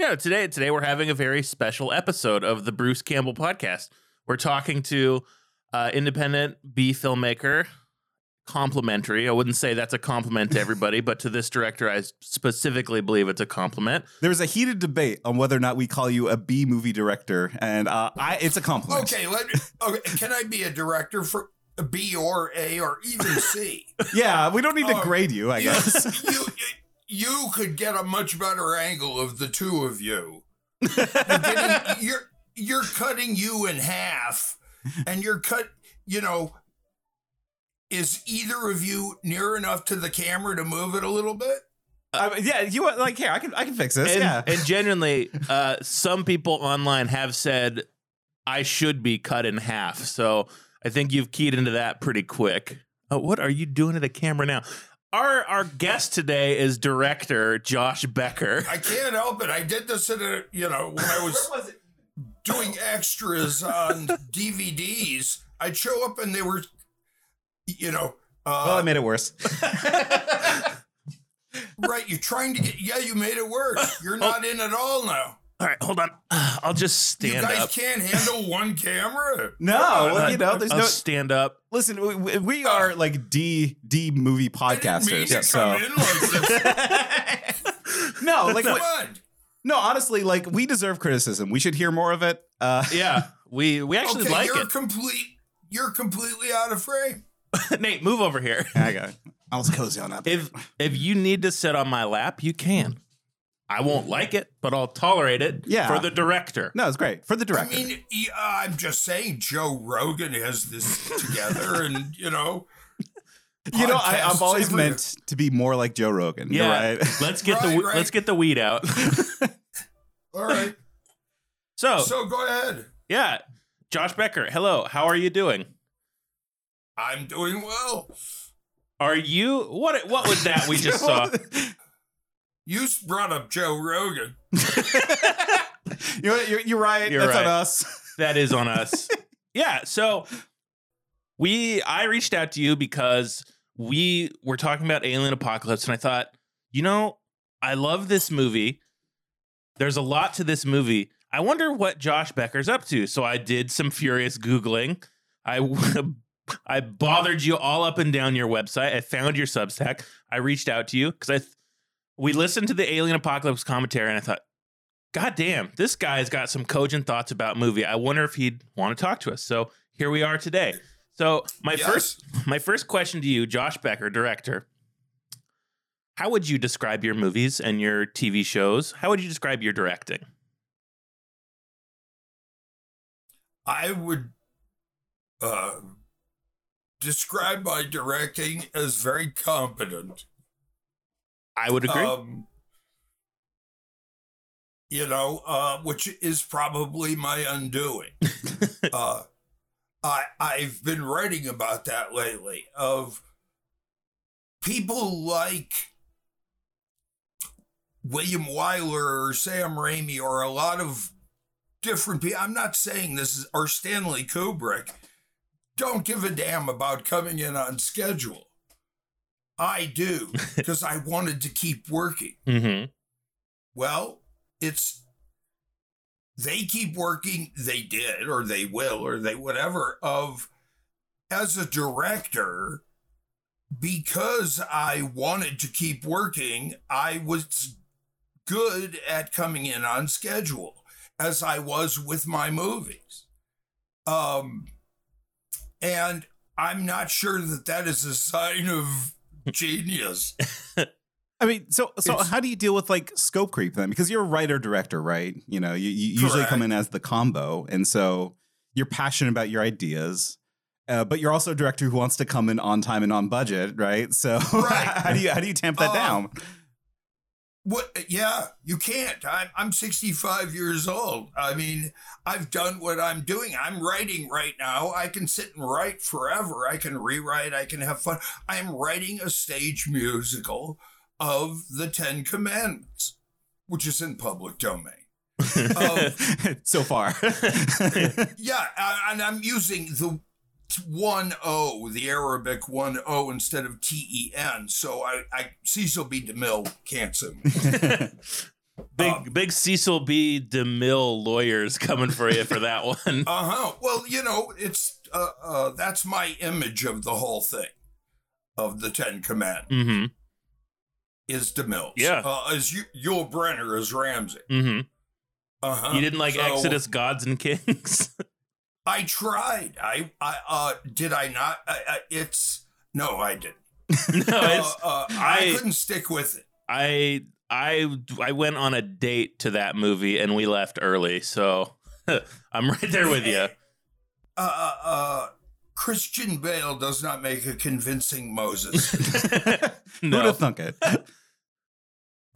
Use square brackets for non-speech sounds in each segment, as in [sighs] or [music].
Yeah, today today we're having a very special episode of the Bruce Campbell podcast. We're talking to uh, independent B filmmaker, complimentary. I wouldn't say that's a compliment to [laughs] everybody, but to this director, I specifically believe it's a compliment. There was a heated debate on whether or not we call you a B movie director, and uh, I, it's a compliment. Okay, let okay. Can I be a director for B or A or even C? [laughs] Yeah, we don't need to Oh, grade you, I you, guess. [laughs] you you could get a much better angle of the two of you. [laughs] You're, getting- you're you're cutting you in half, and you're cut. You know, is either of you near enough to the camera to move it a little bit? I mean, yeah, you like here? I can I can fix this. And, yeah, and genuinely, [laughs] uh, some people online have said I should be cut in half. So I think you've keyed into that pretty quick. Oh, what are you doing to the camera now? Our our guest today is director Josh Becker. I can't help it. I did this in a you know when I was doing extras on DVDs. I'd show up and they were, you know, uh, well, I made it worse. [laughs] right. You're trying to get. Yeah, you made it worse. You're not in at all now. All right, hold on. [sighs] I'll just stand up. You guys up. can't handle [laughs] one camera. No, well, you know, there's I'll no. stand up. Listen, we- we, we are like D D movie I didn't mean podcasters, to so come in like [laughs] no, like Come what- no, honestly, like we deserve criticism. We should hear more of it. Uh, [laughs] Yeah, we we actually Okay, like you're it. complete. You're completely out of frame. Nate, move over here. I got. I was cozy on that. If if you need to sit on my lap, you can. I won't like it, but I'll tolerate it Yeah. for the director. no, it's great for the director. I mean, yeah, uh, I'm just saying, Joe Rogan has this together, [laughs] and you know, you know, I, I've always everywhere. meant to be more like Joe Rogan. You're Yeah, right. [laughs] let's get the Right, we- right. let's get the weed out. [laughs] All right. so, So go ahead. yeah, Josh Becker, hello. How are you doing? I'm doing well. Are you what? What was that we just saw? You brought up Joe Rogan. [laughs] you're, you're, you're right. You're That's right. on us. [laughs] That is on us. yeah. So we, I reached out to you because we were talking about Alien Apocalypse, and I thought, you know, I love this movie. There's a lot to this movie. I wonder what Josh Becker's up to. So I did some furious googling. I [laughs] I bothered you all up and down your website. I found your Substack. I reached out to you because I th- we listened to the Alien Apocalypse commentary, and I thought, God damn, this guy's got some cogent thoughts about movie. I wonder if he'd want to talk to us. So here we are today. So my Yes. first my first question to you, Josh Becker, director. How would you describe your movies and your TV shows? How would you describe your directing? I would uh, describe my directing as very competent. I would agree. Um, you know, uh, which is probably my undoing. [laughs] uh, I I've been writing about that lately. Of people like William Wyler or Sam Raimi or a lot of different people. I'm not saying this is or Stanley Kubrick. Don't give a damn about coming in on schedule. I do [laughs] because I wanted to keep working. mm-hmm. Well, it's they keep working, they did, or they will, or they whatever, of as a director, because I wanted to keep working, I was good at coming in on schedule, as I was with my movies. Um, and I'm not sure that that is a sign of genius. I mean, so so It's- how do you deal with like scope creep then? Because you're a writer director, right? You know, you, you usually come in as the combo, and so you're passionate about your ideas, uh, but you're also a director who wants to come in on time and on budget, right? So [laughs] Right. how do you how do you tamp that Uh, down? What? Yeah, you can't. I'm I'm 65 years old. I mean, I've done what I'm doing. I'm writing right now. I can sit and write forever. I can rewrite. I can have fun. I am writing a stage musical of the Ten Commandments, which is in public domain. [laughs] Um, so far, [laughs] yeah, and I'm using the one O, the Arabic one O instead of T E N. So I, I Cecil B. DeMille can't sue me. [laughs] Big Um, big Cecil B. DeMille lawyers coming for you for that [laughs] one. Uh huh. Well, you know, it's uh, uh, that's my image of the whole thing, of the Ten Commandments. mm-hmm. Is DeMille? Yeah. Uh, as you, Yul Brynner as Ramses. Mm-hmm. Uh huh. You didn't like So, Exodus Gods and Kings? [laughs] I tried. I I uh did I not? I, I, it's no, I didn't. [laughs] no, Uh, it's uh, I, I- couldn't stick with it. I I I went on a date to that movie and we left early, so [laughs] I'm right there with you. Uh, uh, uh, Christian Bale does not make a convincing Moses. [laughs] Who'd no. have thunk it?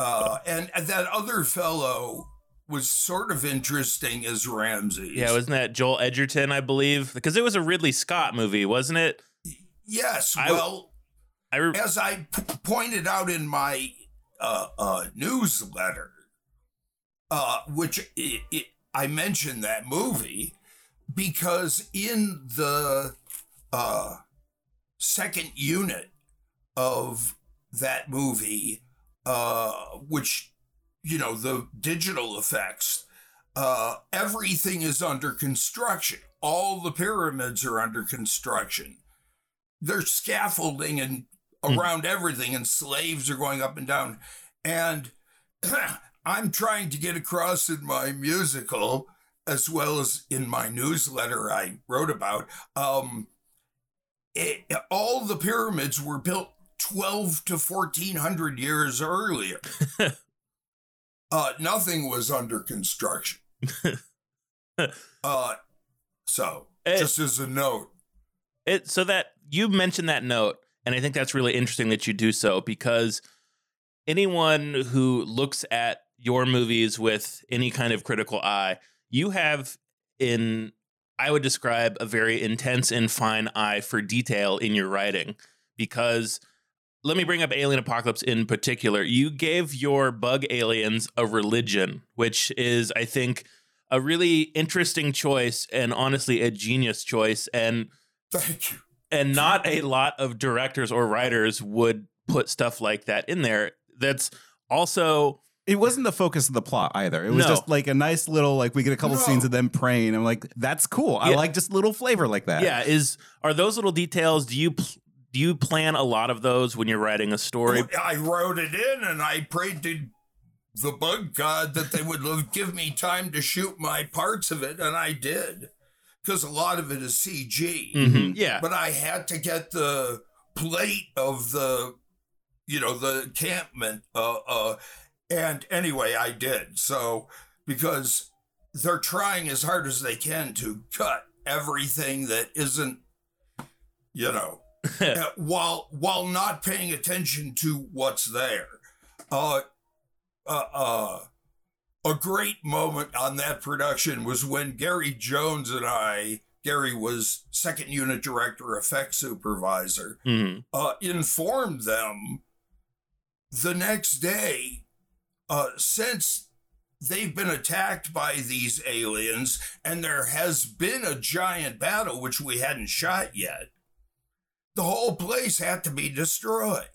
uh, and, and that other fellow was sort of interesting as Ramses. Yeah, wasn't that Joel Edgerton, I believe? Because it was a Ridley Scott movie, wasn't it? yes. I- well, I re- as I p- pointed out in my uh, uh, newsletter, uh, which i i I mentioned that movie because in the uh, second unit of that movie, uh, which you know the digital effects, uh, everything is under construction. All the pyramids are under construction. There's scaffolding and Hmm. around everything, and slaves are going up and down. And [clears throat] I'm trying to get across in my musical, as well as in my newsletter I wrote about. Um, it, all the pyramids were built 12 to 1400 years earlier. [laughs] uh, nothing was under construction. [laughs] uh, so, Eh. just as a note, it so that you mentioned that note and i think that's really interesting that you do so because anyone who looks at your movies with any kind of critical eye you have in i would describe a very intense and fine eye for detail in your writing because let me bring up alien apocalypse in particular you gave your bug aliens a religion which is i think a really interesting choice and honestly a genius choice and thank you. and not a lot of directors or writers would put stuff like that in there that's also It wasn't the focus of the plot either. It was No. just like a nice little like we get a couple No. scenes of them praying. I'm like, that's cool. I like just little flavor like that. yeah is are those little details do you pl- do you plan a lot of those when you're writing a story I wrote it in and I prayed to the bug god that they would give me time to shoot my parts of it, and I did. Because a lot of it is CG. Mhm. yeah But I had to get the plate of the, you know, the encampment. Uh, uh, and anyway, I did. So, because they're trying as hard as they can to cut everything that isn't, you know, [laughs] uh, while while not paying attention to what's there. Uh, uh, uh, a great moment on that production was when Gary Jones and I, Gary was second unit director, effects supervisor, Mhm. uh, informed them the next day, uh, since they've been attacked by these aliens and there has been a giant battle, which we hadn't shot yet, the whole place had to be destroyed.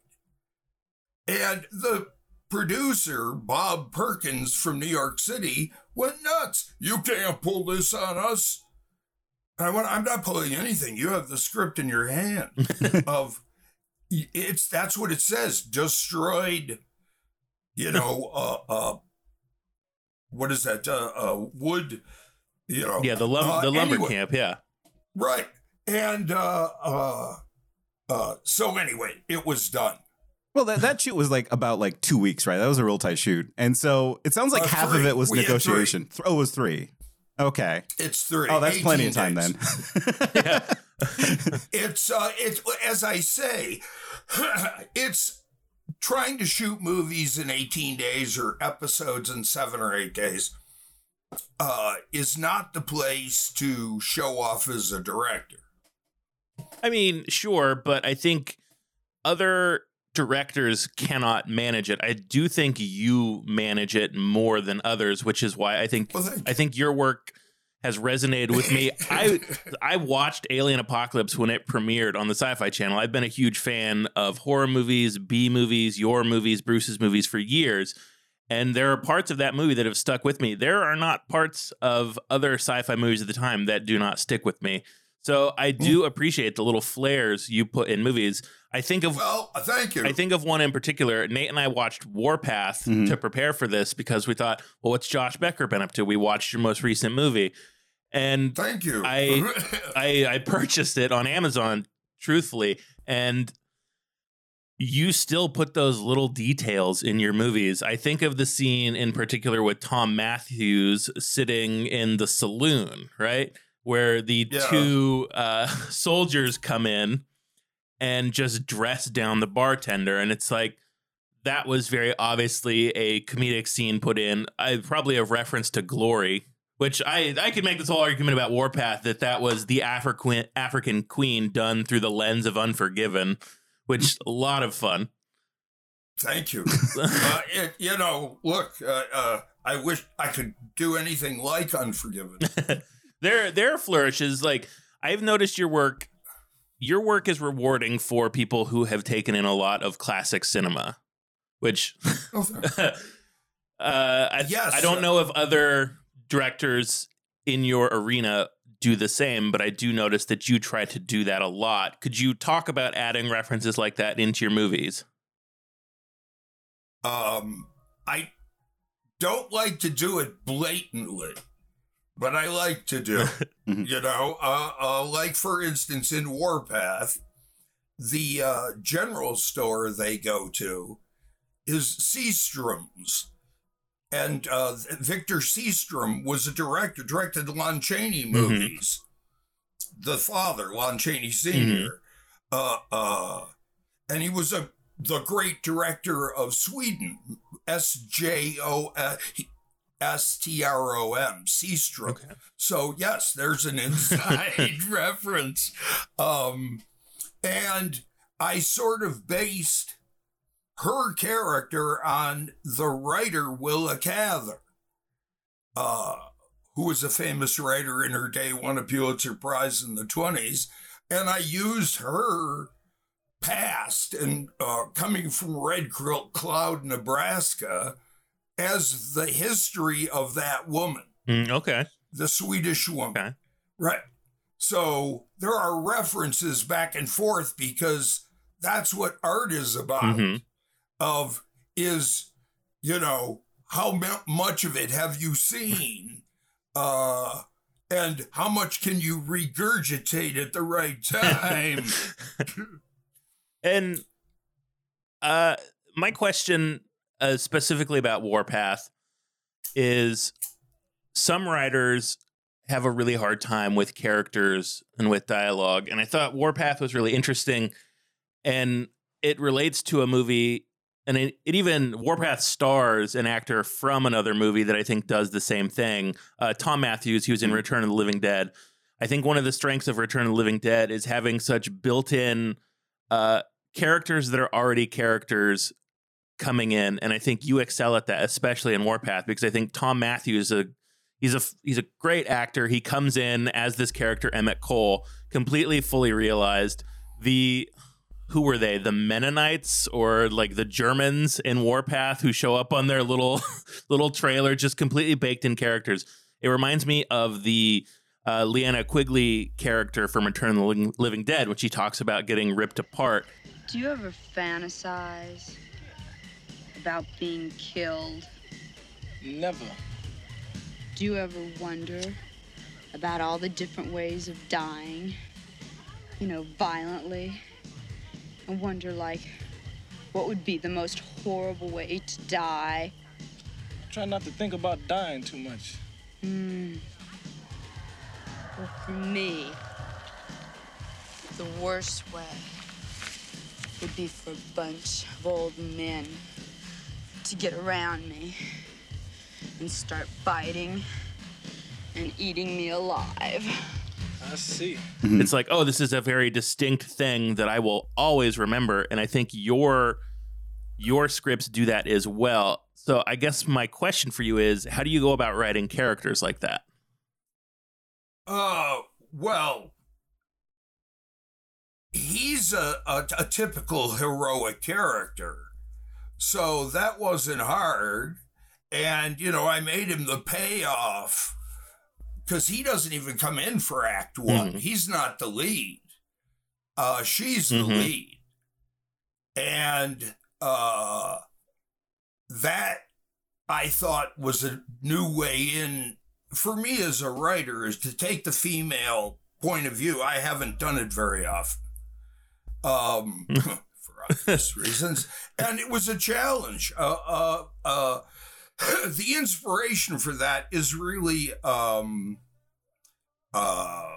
And the producer, Bob Perkins from New York City, went nuts. You can't pull this on us. I went, I'm not pulling anything. You have the script in your hand [laughs] of it's that's what it says. Destroyed, you know, uh uh what is that? Uh, uh wood, you know. yeah the lum- Uh, the lumber anyway, camp yeah Right. And uh uh uh so anyway, it was done. Well, that, that shoot was like about like two weeks, right? That was a real tight shoot. And so it sounds like Uh, half three. of it was We negotiation. Th- Oh, it was three. Okay. It's three. Oh, that's plenty of time days. then. yeah [laughs] It's uh it's as I say, [clears throat] it's trying to shoot movies in 18 days or episodes in 7 or 8 days uh is not the place to show off as a director. I mean, sure, but I think other directors cannot manage it. I do think you manage it more than others, which is why I think Well, I think your work has resonated with me. [laughs] I I watched Alien Apocalypse when it premiered on the Sci-Fi Channel. I've been a huge fan of horror movies, B movies, your movies, Bruce's movies for years. And there are parts of that movie that have stuck with me. There are not parts of other sci fi movies at the time that do not stick with me. So I do appreciate the little flares you put in movies. I think of Well, thank you. I think of one in particular. Nate and I watched Warpath Mhm. to prepare for this because we thought, well, what's Josh Becker been up to? We watched your most recent movie, and thank you. I- [laughs] I I purchased it on Amazon, truthfully, and you still put those little details in your movies. I think of the scene in particular with Thom Mathews sitting in the saloon, right? Where the Yeah. two uh, [laughs] soldiers come in and just dress down the bartender. And it's like, that was very obviously a comedic scene put in. I probably a reference to Glory, which I I could make this whole argument about Warpath that that was the African African Queen done through the lens of Unforgiven, which [laughs] a lot of fun. Thank you. [laughs] uh, it, you know, look, uh, uh, I wish I could do anything like Unforgiven. There there are flourishes like I've noticed your work. Your work is rewarding for people who have taken in a lot of classic cinema, which [laughs] Oh, uh, I, Yes. I don't know if other directors in your arena do the same, but I do notice that you try to do that a lot. Could you talk about adding references like that into your movies? um, I don't like to do it blatantly, but I like to do. it. [laughs] Mhm. you know, uh, uh, like for instance, in Warpath, the uh, general store they go to is Sjostrom's. And uh, Victor Sjostrom was a director, directed the Lon Chaney movies. The father, Lon Chaney senior Uh, uh, and he was a the great director of Sweden, S J O S T R O M, Sjostrom. Okay. So yes, there's an inside [laughs] reference. Um, and I sort of based her character on the writer Willa Cather, uh, who was a famous writer in her day, won a Pulitzer Prize in the 20s. And I used her past and uh, coming from Red Cl- Cloud, Nebraska, as the history of that woman Mm, okay. the Swedish woman. Okay. Right. So there are references back and forth because that's what art is about. Mhm. Of is, you know, how mu- much of it have you seen? Uh, and how much can you regurgitate at the right [laughs] time? And uh, my question uh, specifically about Warpath is some writers have a really hard time with characters and with dialogue. And I thought Warpath was really interesting. And it relates to a movie, and it, it even Warpath stars an actor from another movie that I think does the same thing. Uh, Thom Mathews, he was in Return of the Living Dead. I think one of the strengths of Return of the Living Dead is having such built in uh, characters that are already characters coming in, and I think you excel at that, especially in Warpath, because I think Thom Mathews a he's a he's a great actor. He comes in as this character Emmett Cole, completely fully realized. The who were they? The Mennonites or like the Germans in Warpath who show up on their little [laughs] little trailer, just completely baked in characters. It reminds me of the uh, Linnea Quigley character from Return of the Living- Dead, when she talks about getting ripped apart. Do you ever fantasize about being killed? Never. Do you ever wonder about all the different ways of dying? You know, violently? And wonder, like, what would be the most horrible way to die? I Try not to think about dying too much. Hmm. Well, for me, the worst way would be for a bunch of old men to get around me and start biting and eating me alive. I see. It's like, oh, this is a very distinct thing that I will always remember, and I think your your scripts do that as well. So I guess my question for you is, how do you go about writing characters like that? Uh, well, he's a, a, a typical heroic character. So that wasn't hard. and you know, I made him the payoff because he doesn't even come in for Act One. Mhm. He's not the lead. Uh, she's the Mhm. lead, and uh, that I thought was a new way in for me as a writer is to take the female point of view. I haven't done it very often, um, for obvious reasons, and it was a challenge. Uh, uh, uh, [clears throat] the inspiration for that is really, um, uh,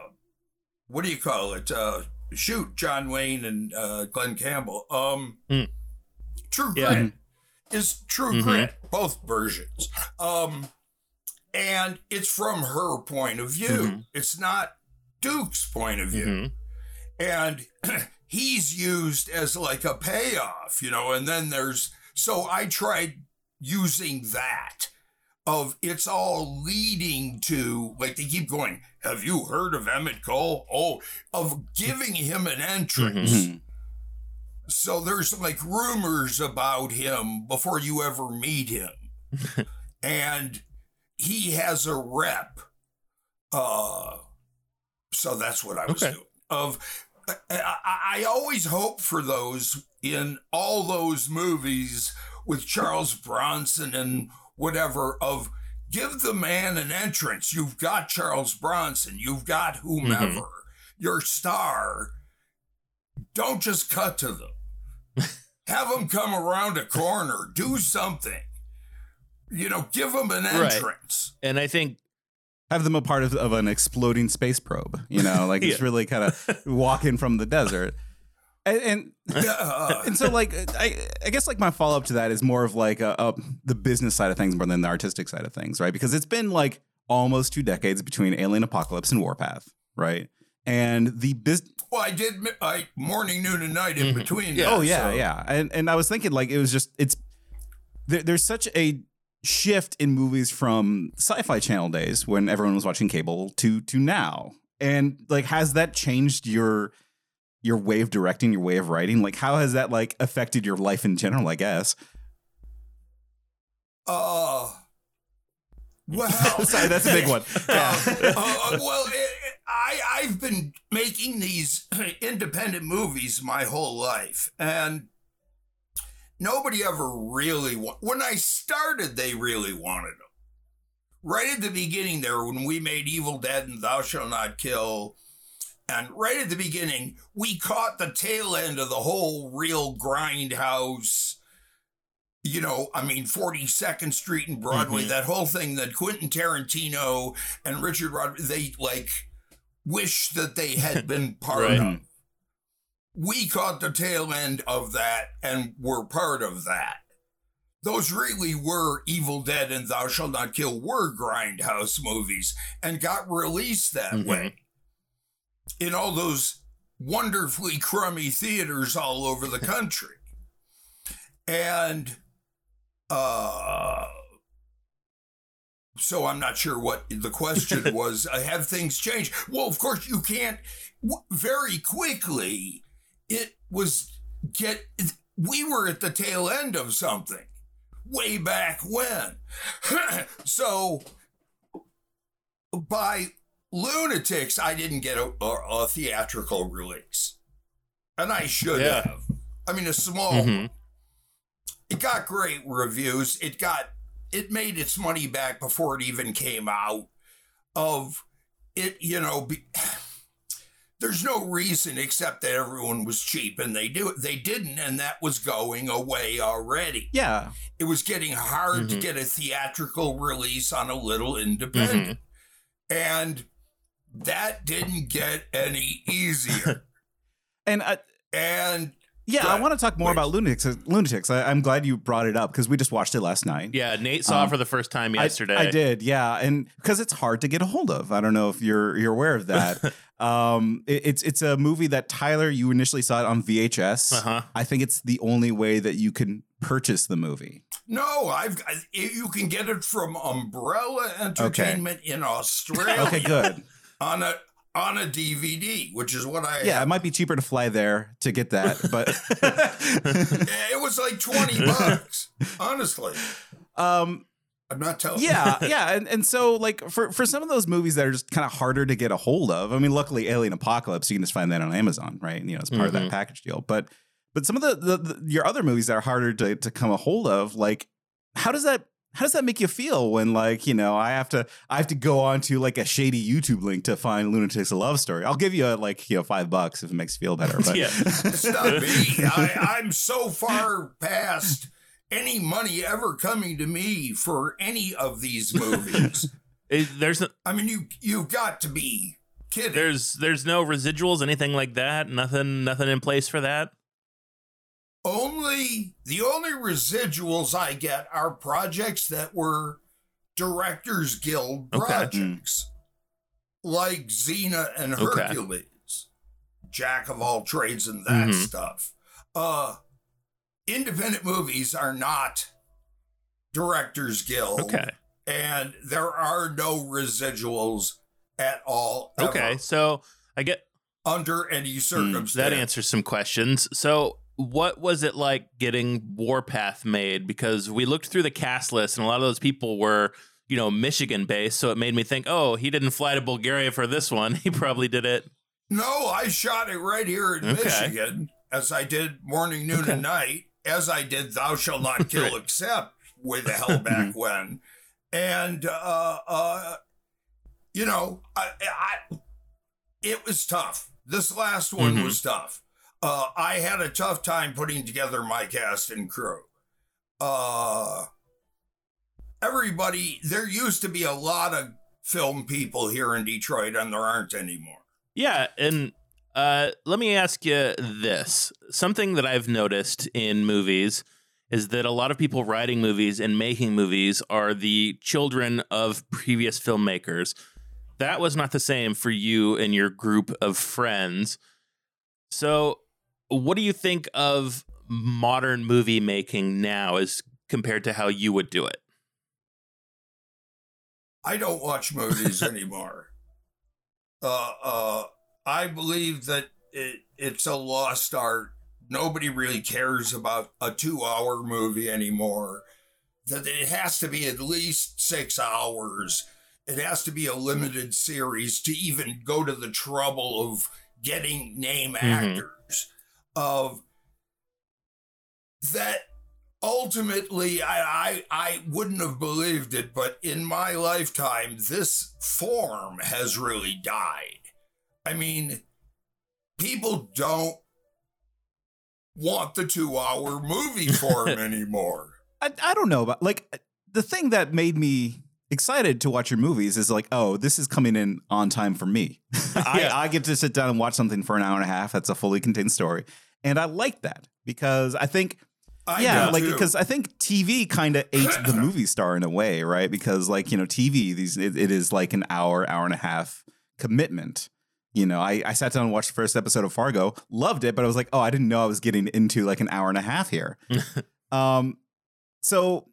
what do you call it? Uh, shoot, John Wayne and uh, Glen Campbell. Um, Mm. True Yeah. Grit is True Mhm. Grit, both versions. Um, and it's from her point of view. Mhm. It's not Duke's point of view Mhm. and [clears throat] he's used as like a payoff, you know, and then there's so I tried using that of it's all leading to like they keep going, have you heard of Emmett Cole? Oh, of giving him an entrance. Mhm. So there's like rumors about him before you ever meet him. [laughs] and he has a rep. Uh so that's what I was Okay. doing. Of I, I, I always hope for those in all those movies with Charles Bronson and whatever of give the man an entrance. You've got Charles Bronson, you've got whomever, mm-hmm. your star. Don't just cut to them. [laughs] Have them come around a corner, do something. You know, give them an Right. entrance. And I think Have them a part of, of an exploding space probe, you know, like just [laughs] really kind of walking from the desert. And, and Yeah. and so like I, I guess like my follow up to that is more of like a, a, the business side of things more than the artistic side of things, right? Because it's been like almost two decades between Alien Apocalypse and Warpath, right? And the business. well, I did mi- I morning, noon, and night in Mhm. between. Yeah, oh yeah, so- yeah. And and I was thinking like it was just it's there, there's such a shift in movies from sci-fi channel days when everyone was watching cable to to now. And like has that changed your your way of directing, your way of writing? Like how has that like affected your life in general, I guess? Uh, [laughs] well, Sorry, that's a big one. Yeah. [laughs] Uh, uh, well, it, it- I I've been making these [clears throat] independent movies my whole life, and nobody ever really wa- when I started, they really wanted them. Right at the beginning, there when we made Evil Dead and Thou Shalt Not Kill. And right at the beginning, we caught the tail end of the whole real grindhouse you know, I mean, 42nd Street and Broadway, Mhm. that whole thing that Quentin Tarantino and Richard Rod, they like wish that they had been part Right. of. We caught the tail end of that and were part of that. Those really were Evil Dead and Thou Shalt Not Kill were grindhouse movies and got released that Mhm. way in all those wonderfully crummy theaters all over the country. And uh so I'm not sure what the question [laughs] was. Uh, have things changed? Well, of course you can't. W- very quickly, it was get. We were at the tail end of something way back when. [laughs] so by lunatics, I didn't get a, a, a theatrical release, and I should Yeah. have. I mean, a small Mhm. it got great reviews. It got it made its money back before it even came out. Of it, you know, be, there's no reason except that everyone was cheap and they do they didn't, and that was going away already. Yeah. It was getting hard to Mhm. get a theatrical release on a little independent, and that didn't get any easier. [laughs] And uh, and yeah, Go I want to talk more Wait. about lunatics. Lunatics. I, I'm glad you brought it up because we just watched it last night. Yeah, Nate saw Um, it for the first time yesterday. I, did, yeah, and because it's hard to get a hold of. I don't know if you're you're aware of that. [laughs] um, it- it's it's a movie that Tyler you initially saw it on VHS. Uh-huh. I think it's the only way that you can purchase the movie. No, I've got, you can get it from Umbrella Entertainment in Australia. Okay, good. On a on a DVD, which is what I Yeah, it might be cheaper to fly there to get that, but [laughs] [laughs] It was like twenty bucks, honestly. um, I'm not telling. yeah, yeah, and, and so like for for some of those movies that are just kind of harder to get a hold of. I mean, luckily, Alien Apocalypse you can just find that on Amazon, right? You know, it's part of Mhm. that package deal. But but some of the, the, the your other movies that are harder to to come a hold of, like how does that how does that make you feel when like you know I have to I have to go on to like a shady YouTube link to find Lunatics a love story? I'll give you a, like you know five bucks if it makes you feel better. But [laughs] Yeah. It's not [laughs] me. I, I'm so far past any money ever coming to me for any of these movies. [laughs] It- there's I mean, you you've got to be kidding. there's there's no residuals, anything like that. Nothing nothing in place for that. Only the only residuals I get are projects that were Directors Guild Okay. projects, like Xena and Okay. Hercules, Jack of all trades and that Mhm. stuff. Uh, independent movies are not Directors Guild, Okay. and there are no residuals at all. ever, Okay. So I get under any circumstance. that answers some questions. So what was it like getting Warpath made? Because we looked through the cast list and a lot of those people were, you know, Michigan based. So it made me think, oh, he didn't fly to Bulgaria for this one. [laughs] He probably did it. No, I shot it right here in Okay. Michigan, as I did morning, noon, Okay. and night, as I did Thou Shalt Not [laughs] Kill Right. Except way the hell back when. And, uh, uh, you know, I, I, it was tough. This last one Mhm. was tough. Uh, I had a tough time putting together my cast and crew. Uh, everybody, there used to be a lot of film people here in Detroit, and there aren't anymore. Yeah, and uh, let me ask you this: something that I've noticed in movies is that a lot of people writing movies and making movies are the children of previous filmmakers. That was not the same for you and your group of friends. So, what do you think of modern movie making now as compared to how you would do it? I don't watch movies [laughs] anymore. Uh, uh, I believe that it, it's a lost art. Nobody really cares about a two hour movie anymore. That it has to be at least six hours. It has to be a limited series to even go to the trouble of getting name actors. Of that ultimately I, I I wouldn't have believed it, but in my lifetime, this form has really died. I mean, people don't want the two hour movie form [laughs] anymore. I, I don't know about like the thing that made me excited to watch your movies is like, oh, this is coming in on time for me. [laughs] I. I get to sit down and watch something for an hour and a half. That's a fully contained story. And I like that because I think, I yeah, like because I think TV kind of ate the [laughs] movie star in a way, right? Because like you know, TV these it, it is like an hour, hour and a half commitment. You know, I, I sat down and watched the first episode of Fargo, loved it, but I was like, oh, I didn't know I was getting into like an hour and a half here. [laughs] um, so,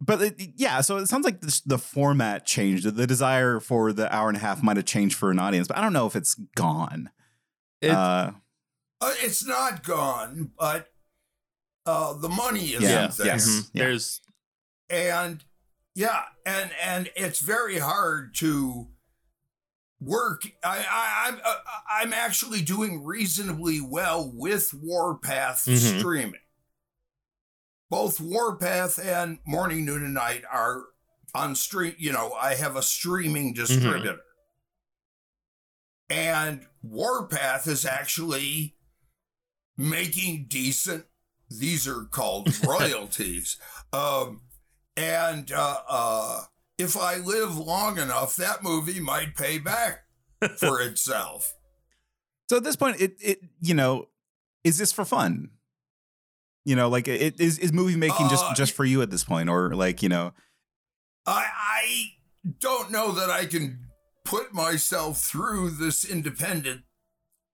but it, yeah, so it sounds like this, the format changed. The desire for the hour and a half might have changed for an audience, but I don't know if it's gone. It- uh, Uh, it's not gone, but uh, the money is Yeah, not there. yes. Mhm. Yeah. There's and yeah and and it's very hard to work i, I i'm uh, i'm actually doing reasonably well with warpath Mhm. streaming both warpath and morning noon and night are on stream you know i have a streaming distributor and warpath is actually making decent these are called [laughs] royalties um and uh, uh, if I live long enough, that movie might pay back for [laughs] itself. so at this point, it it you know, is this for fun? You know, like it is is movie making Uh, just just for you at this point, or like you know, I, I don't know that I can put myself through this independent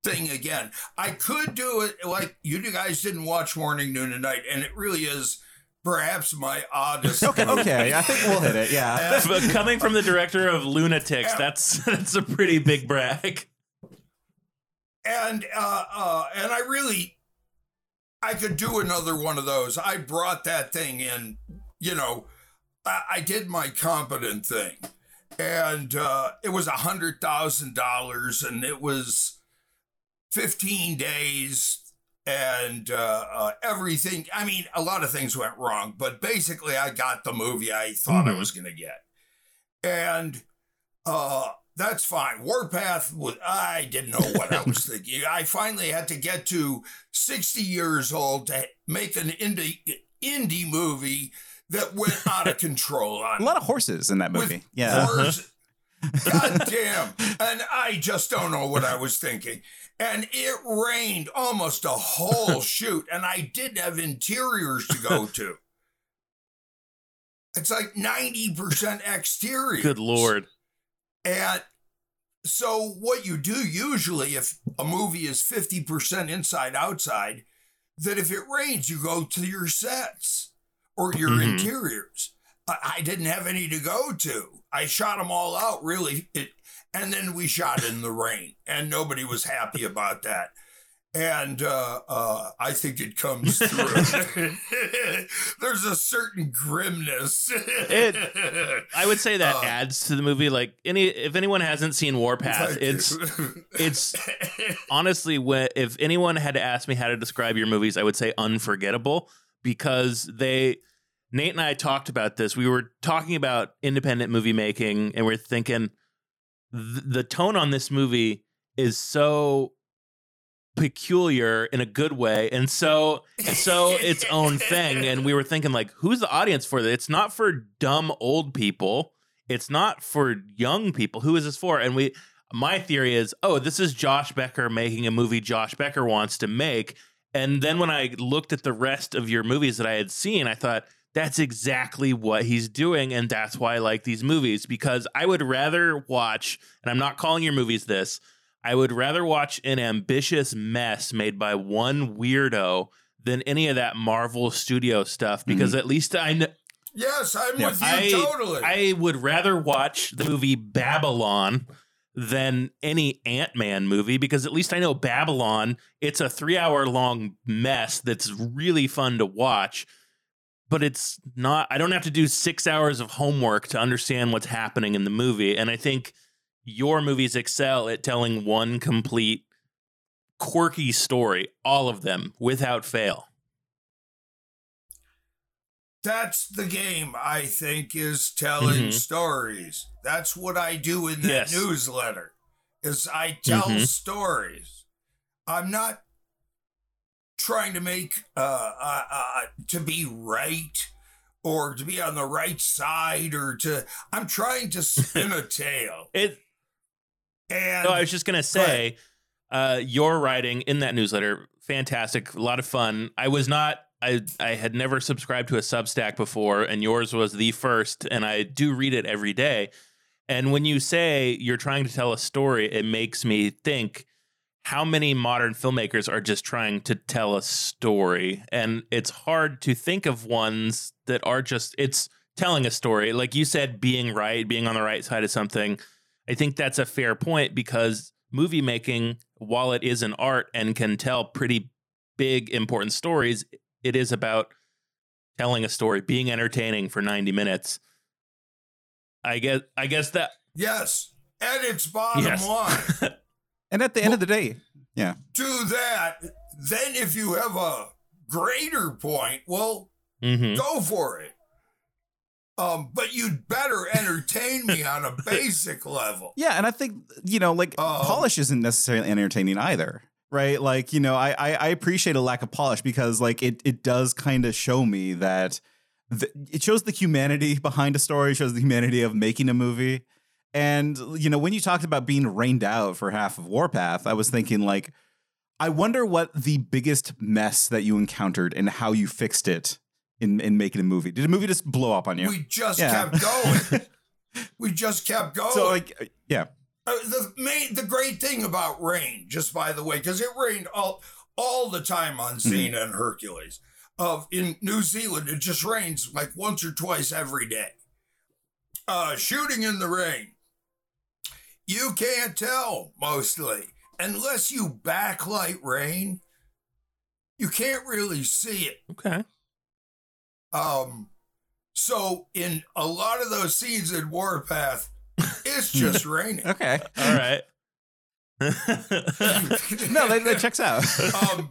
thing again. I could do it like you guys didn't watch Morning, Noon, and Night, and it really is perhaps my oddest. okay, okay, I think we'll hit it. Yeah, [laughs] And- but coming from the director of Lunatics, Yeah. that's [laughs] that's a pretty big brag. and uh uh and i really i could do another one of those i brought that thing in you know I, I did my competent thing, and uh, it was a hundred thousand dollars, and it was fifteen days. And uh, uh, everything, I mean, a lot of things went wrong, but basically, I got the movie I thought I Mhm. was going to get. And uh, that's fine. Warpath was I didn't know what I was [laughs] thinking. I finally had to get to 60 years old to make an indie indie movie that went out of control on [laughs] A lot of horses in that movie. Yeah. horse- uh-huh. God damn. [laughs] And I just don't know what I was thinking. And it rained almost a whole shoot, and I didn't have interiors to go to. It's like 90% exterior. Good lord. And so, what you do usually, if a movie is 50% inside outside, that if it rains, you go to your sets or your Mhm. interiors. I, I didn't have any to go to. I shot them all out, really. It, and then we shot in the rain, and nobody was happy about that. And uh, uh, I think it comes through. [laughs] [laughs] There's a certain grimness. I would say that Uh, adds to the movie. Like any, if anyone hasn't seen Warpath, it's it's [laughs] honestly when if anyone had to ask me how to describe your movies, I would say unforgettable because they Nate and I talked about this. We were talking about independent movie making and we're thinking th- the tone on this movie is so peculiar in a good way and so so its own thing [laughs] and we were thinking like who's the audience for this? It's not for dumb old people. It's not for young people. Who is this for? And we my theory is oh this is josh becker making a movie josh becker wants to make. And then when i looked at the rest of your movies that i had seen i thought that's exactly what he's doing and that's why i like these movies because i would rather watch and i'm not calling your movies this i would rather watch an ambitious mess made by one weirdo than any of that marvel studio stuff mm-hmm. because at least i know Yes, I'm Yeah. with you I, totally. I would rather watch the movie Babylon than any Ant Man movie because at least I know Babylon, it's a three hour long mess that's really fun to watch. But it's not, I don't have to do six hours of homework to understand what's happening in the movie. And I think your movies excel at telling one complete quirky story, all of them without fail. That's the game, I think, is telling Mhm. stories. That's what I do in the Yes. newsletter. Is I tell Mhm. stories. I'm not trying to make uh, uh, uh to be right or to be on the right side or to I'm trying to spin [laughs] a tale. It And No, I was just gonna say, uh, your writing in that newsletter, fantastic, a lot of fun. I was not, I, I had never subscribed to a Substack before, and yours was the first, and I do read it every day. And when you say you're trying to tell a story, it makes me think how many modern filmmakers are just trying to tell a story, and it's hard to think of ones that are just it's telling a story. Like you said, being right, being on the right side of something. I think that's a fair point because movie making, while it is an art and can tell pretty big, important stories, it is about telling a story, being entertaining for 90 minutes. I guess I guess that yes, and it's bottom Yes. line. [laughs] And at the end of the day, yeah. do that. Then if you have a greater point, well, Mhm. go for it. Um, but you'd better entertain me on a [laughs] basic level. Yeah, and I think you know, like Um, polish isn't necessarily entertaining either, right? Like you know, I I, I appreciate a lack of polish because like it it does kind of show me that th- it shows the humanity behind a story, shows the humanity of making a movie, and you know, when you talked about being rained out for half of Warpath, I was thinking like, I wonder what the biggest mess that you encountered and how you fixed it in in making a movie. Did a movie just blow up on you? We just Yeah. kept going. [laughs] we just kept going. so like, yeah. Uh, the main, the great thing about rain, just by the way, because it rained all all the time on Mm-hmm. And Hercules. Of in New Zealand, it just rains like once or twice every day. Uh, shooting in the rain, you can't tell mostly unless you backlight rain. You can't really see it. Okay. Um, So in a lot of those scenes in Warpath, it's just [laughs] raining. Okay. All right. [laughs] No, that, that [laughs] checks out. um,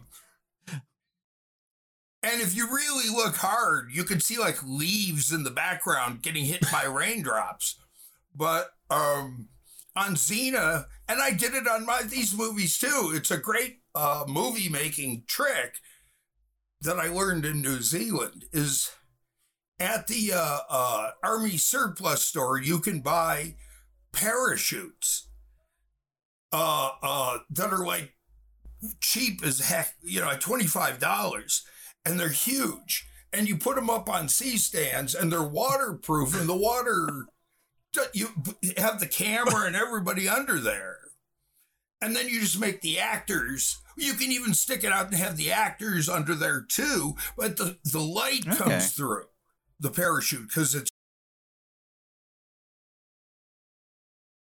and if you really look hard, you can see like leaves in the background getting hit by raindrops. But um, on Xena, and I did it on my these movies too. It's a great uh, movie making trick that I learned in New Zealand. Is at the uh, uh, army surplus store, you can buy parachutes uh, uh, that are like cheap as heck, you know, like $25, and they're huge. And you put them up on C stands and they're waterproof, and the water, [laughs] you have the camera and everybody under there. And then you just make the actors, you can even stick it out and have the actors under there too, but the, the light Okay. comes through the parachute because it's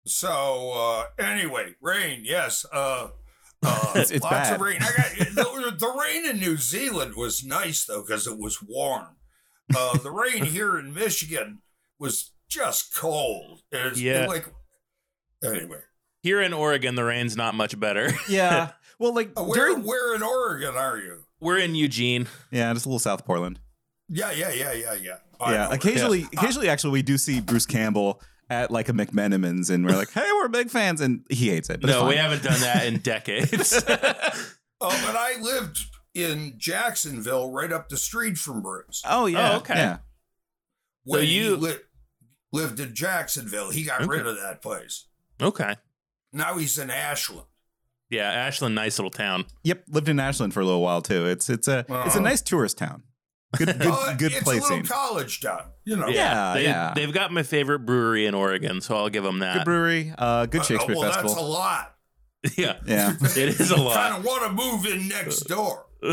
so uh anyway rain yes uh uh [laughs] It's- it's lots bad. of rain i got [laughs] the, the rain in new zealand was nice though because it was warm uh the rain [laughs] here in michigan was just cold it's Yeah. like anyway Here in Oregon, the rain's not much better. [laughs] yeah. Well, like uh, where, during where in oregon are you We're in Eugene. yeah, just a little South Portland. yeah yeah yeah yeah yeah I yeah, know where- occasionally, occasionally, actually, we do see Bruce Campbell at like a McMenamins, and we're like, "Hey, we're big fans," and he hates it. But no, we haven't done that in [laughs] decades. [laughs] oh but i lived in jacksonville right up the street from bruce Oh yeah. Oh, okay. Yeah. when you- he li- lived in Jacksonville, he got Okay. rid of that place. okay. Now he's in Ashland. Yeah, Ashland, nice little town. Yep. Lived in Ashland for a little while too. It's it's a it's a nice tourist town. Good good Oh, good it's place a little college town, you know. Yeah, they, yeah. They've got my favorite brewery in Oregon, so I'll give them that. Good brewery. Uh, good Uh, Shakespeare well, festival. that's a lot. [laughs] yeah, yeah. [laughs] it is a lot. Kind lot. of want to move in next door. [laughs]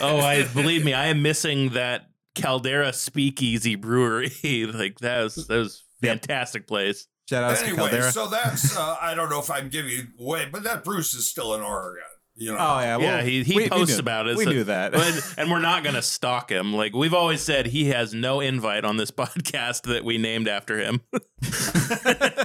oh, I believe me, I am missing that Caldera Speakeasy Brewery. like that was that was fantastic place. Shout out to anyway, Caldera. so that's uh, I don't know if I'm giving you away, but that Bruce is still in Oregon. You know. oh yeah. Well, yeah, he, he we- we posts knew- about it. We so- knew that. and, and we're not going to stalk him. Like we've always said, he has no invite on this [laughs] podcast that we named after him. Uh, [laughs]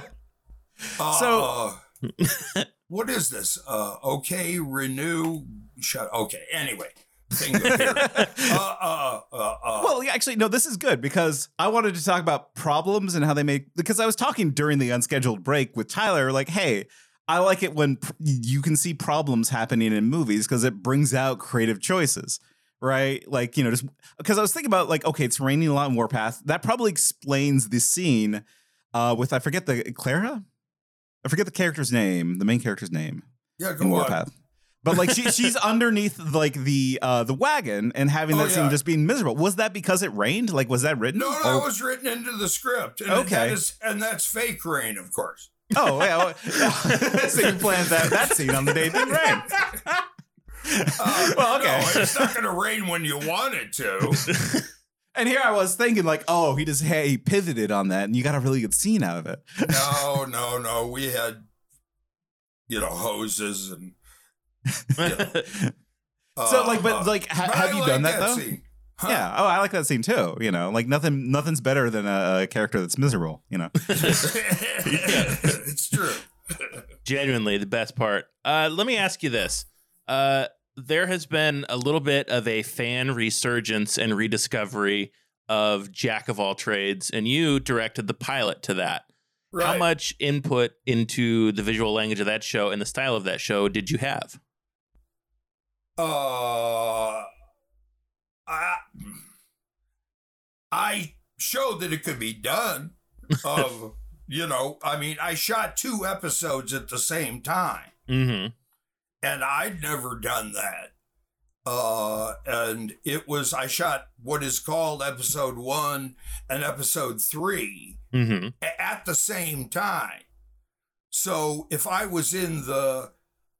So- uh, what is this? Uh, okay, renew. Shut. Okay. Anyway, thing here. [laughs] uh, uh, uh, uh, Well, actually, no, this is good because I wanted to talk about problems and how they make. Because I was talking during the unscheduled break with Tyler, like, hey, I like it when pr- you can see problems happening in movies because it brings out creative choices, right? Like, you know, just because I was thinking about, like, okay, it's raining a lot in Warpath. That probably explains the scene uh, with, I forget the Clara? I forget the character's name, the main character's name yeah, go in on. Warpath. But like she she's underneath like the uh the wagon and having Oh, that scene just being miserable. Was that because it rained? Like was that written? No, that oh, was written into the script. And Okay. That is, and that's fake rain, of course. oh yeah. well, [laughs] so you planned that that scene on the day it didn't rain. Uh, [laughs] well, okay. No, it's not going to rain when you want it to. [laughs] and here I was thinking like, oh, he just hey he pivoted on that, and you got a really good scene out of it. No, no, no. We had, you know, hoses and. Uh, [laughs] so like, but uh, like, ha- but have I you like done that, though? scene. Huh. Yeah. Oh, I like that scene too. You know, like nothing nothing's better than a, a character that's miserable. You know. [laughs] it's true. [laughs] Genuinely, the best part. Uh, let me ask you this. Uh, there has been a little bit of a fan resurgence and rediscovery of Jack of all trades, and you directed the pilot to that. Right. How much input into the visual language of that show and the style of that show did you have? Uh, I, I showed that it could be done. Of [laughs] you know, I mean, I shot two episodes at the same time, Mm-hmm. and I'd never done that. Uh, and it was I shot what is called episode one and episode three Mm-hmm. a- at the same time. So if I was in the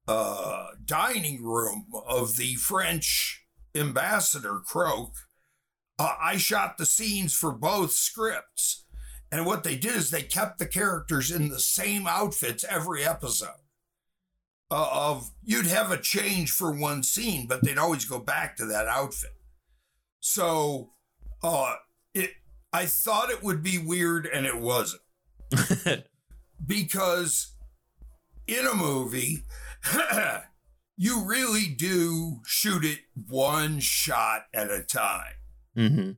uh, dining room of the French ambassador Croque, uh, I shot the scenes for both scripts. And what they did is they kept the characters in the same outfits every episode. Uh, of you'd have a change for one scene, but they'd always go back to that outfit. So uh, it, I thought it would be weird and it wasn't. [laughs] because in a movie, [clears throat] you really do shoot it one shot at a time. mm-hmm.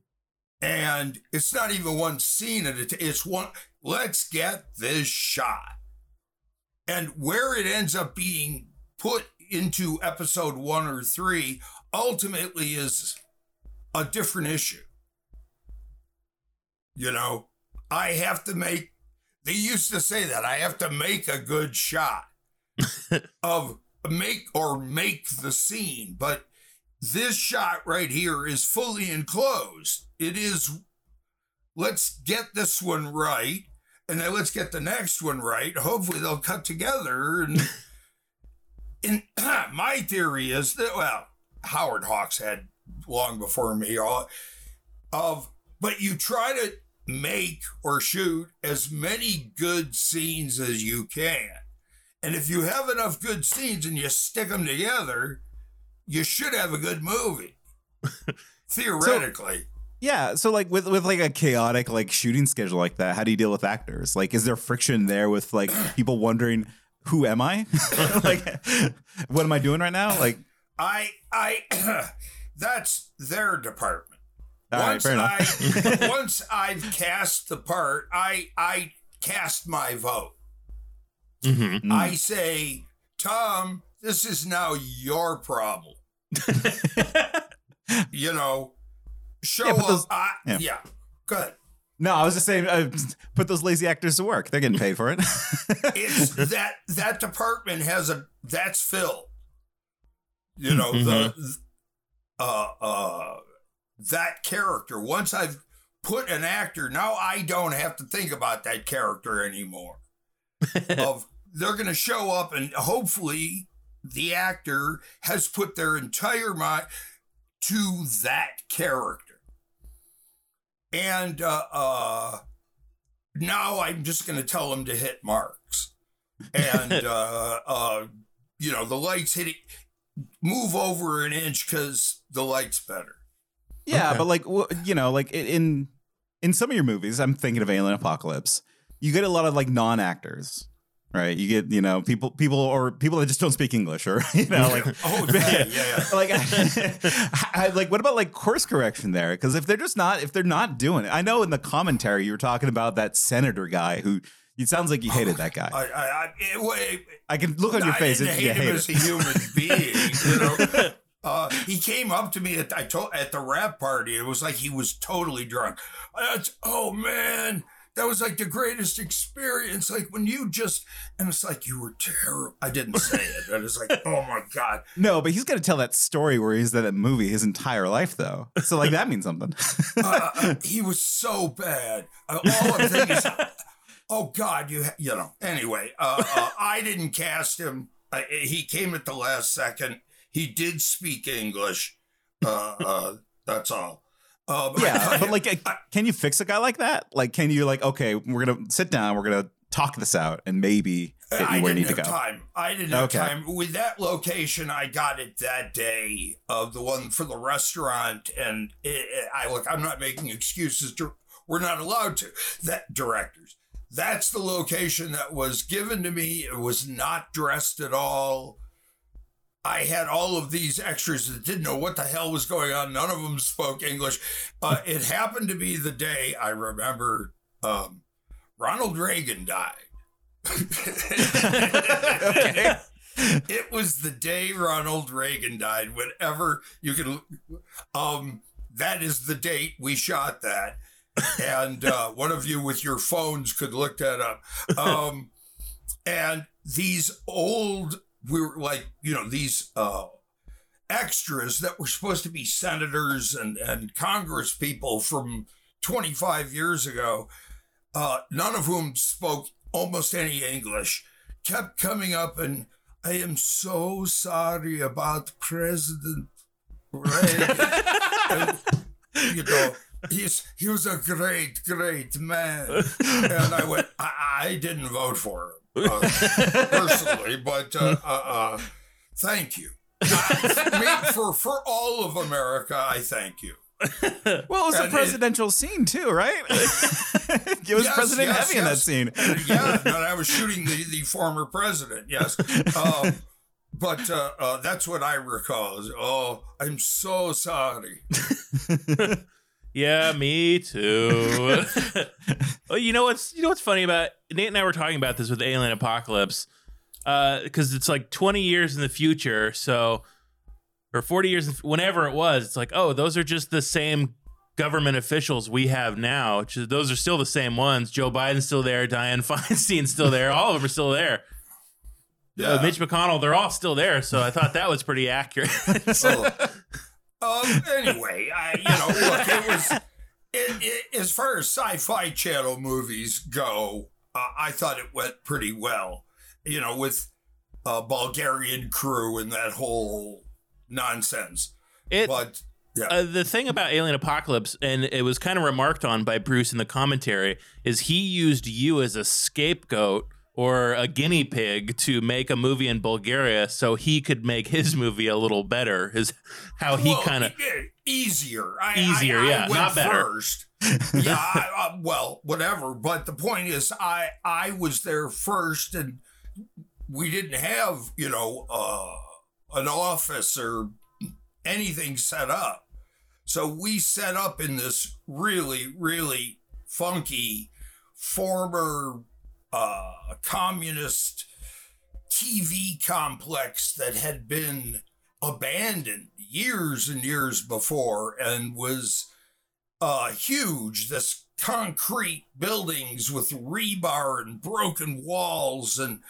And it's not even one scene at a time. It's one, let's get this shot. And where it ends up being put into episode one or three ultimately is a different issue. You know, I have to make, they used to say that I have to make a good shot [laughs] of make or make the scene, but this shot right here is fully enclosed. It is, let's get this one right, and then let's get the next one right. Hopefully, they'll cut together. And, [laughs] and [clears throat] my theory is that, well, Howard Hawks had long before me, all of, but you try to make or shoot as many good scenes as you can. And if you have enough good scenes and you stick them together, you should have a good movie. [laughs] Theoretically. Yeah, so like with with like a chaotic like shooting schedule like that, how do you deal with actors? Like, is there friction there with like [clears throat] people wondering who am I? [laughs] [laughs] like, what am I doing right now? Like, I I [clears throat] that's their department. all right, once fair. I once I've cast the part, I I cast my vote. Mm-hmm. Mm. I say, Tom, this is now your problem. [laughs] you know, show Yeah, but up. I, yeah. yeah. good. no, I was just saying, uh, put those lazy actors to work. They're getting paid for it. [laughs] It's that that department has a that's filled. You know the uh uh that character. Once I've put an actor, now I don't have to think about that character anymore. [laughs] of they're going to show up and hopefully the actor has put their entire mind to that character. And uh, uh, now I'm just going to tell them to hit marks. And, [laughs] uh, uh, you know, the lights hit it, move over an inch because the light's better. yeah, Okay. but like, wh- you know, like in in some of your movies, I'm thinking of Alien Apocalypse. You get a lot of like non actors, right? You get you know people people or people that just don't speak English, or [laughs] you know, like [laughs] Oh, yeah, yeah, yeah. [laughs] like, I, like, what about like course correction there? Because if they're just not, if they're not doing it, I know in the commentary you were talking about that senator guy who. It sounds like you hated that guy. I, I, I, it, it, I can look on your I face. and you hate him as a human being. You know, uh, he came up to me at I told at the wrap party. It was like he was totally drunk. That's, oh man, that was like the greatest experience. Like when you just and it's like you were terrible. I didn't say it, but it's like oh my god. [laughs] No, but he's got to tell that story where he's at a movie his entire life, though. So like that means something. [laughs] Uh, uh, he was so bad. Uh, all I'm thinking is, [laughs] oh God, you ha- you know. Anyway, uh, uh, I didn't cast him. Uh, he came at the last second. He did speak English. Uh, uh, that's all. Oh, but yeah, I- but like, can you fix a guy like that? Like, can you like, okay, we're gonna sit down, we're gonna talk this out, and maybe get I you where you didn't need to have go. time. I didn't have Okay. time. With that location, I got it that day of the one for the restaurant, and it, it- I look. I'm not making excuses. To, we're not allowed to. That directors. That's the location that was given to me. It was not dressed at all. I had all of these extras that didn't know what the hell was going on. None of them spoke English. Uh, it happened to be the day I remember um, Ronald Reagan died. Okay. It was the day Ronald Reagan died. Whenever you can, um, that is the date we shot that, and uh, one of you with your phones could look that up. Um, and these old, we were like, you know, these uh, extras that were supposed to be senators and and Congress people from 25 years ago, uh, none of whom spoke almost any English, kept coming up and I am so sorry about President Reagan. And, you know, he's he was a great, great man. And I went, I, I didn't vote for him uh, personally, [laughs] but uh, uh, uh, thank you. I, for for all of America, I thank you. Well, it was a And it- presidential scene too, right? [laughs] it was Yes, President yes, Heavy in that scene. And, yeah, and I was shooting the, the former president. Yes, um, but uh, uh, that's what I recall. Is, oh, I'm so sorry. [laughs] Yeah, me too. [laughs] well, you know what's you know what's funny about Nate and I were talking about this with Alien Apocalypse, because it's like twenty years in the future, so or forty years, whenever it was, it's like oh, those are just the same government officials we have now. which is- Those are still the same ones. Joe Biden's still there, Diane [laughs] Feinstein's still there, all of them are still there. Uh, Mitch McConnell, they're all still there. So I thought that was pretty accurate. [laughs] Oh. Um, anyway, I you know look, it was it, it, as far as sci-fi channel movies go, uh, I thought it went pretty well. You know, with a Bulgarian crew and that whole nonsense. it, But yeah, uh, the thing about Alien Apocalypse, and it was kind of remarked on by Bruce in the commentary, is he used you as a scapegoat or a guinea pig to make a movie in Bulgaria, so he could make his movie a little better. Is how he Well, kind of e- easier. I, Easier, I, I yeah, not better. First. [laughs] yeah, I, well, whatever. But the point is, I I was there first, and we didn't have you know uh, an office or anything set up. So we set up in this really really funky former uh, communist TV complex that had been abandoned years and years before and was uh, huge. This concrete buildings with rebar and broken walls and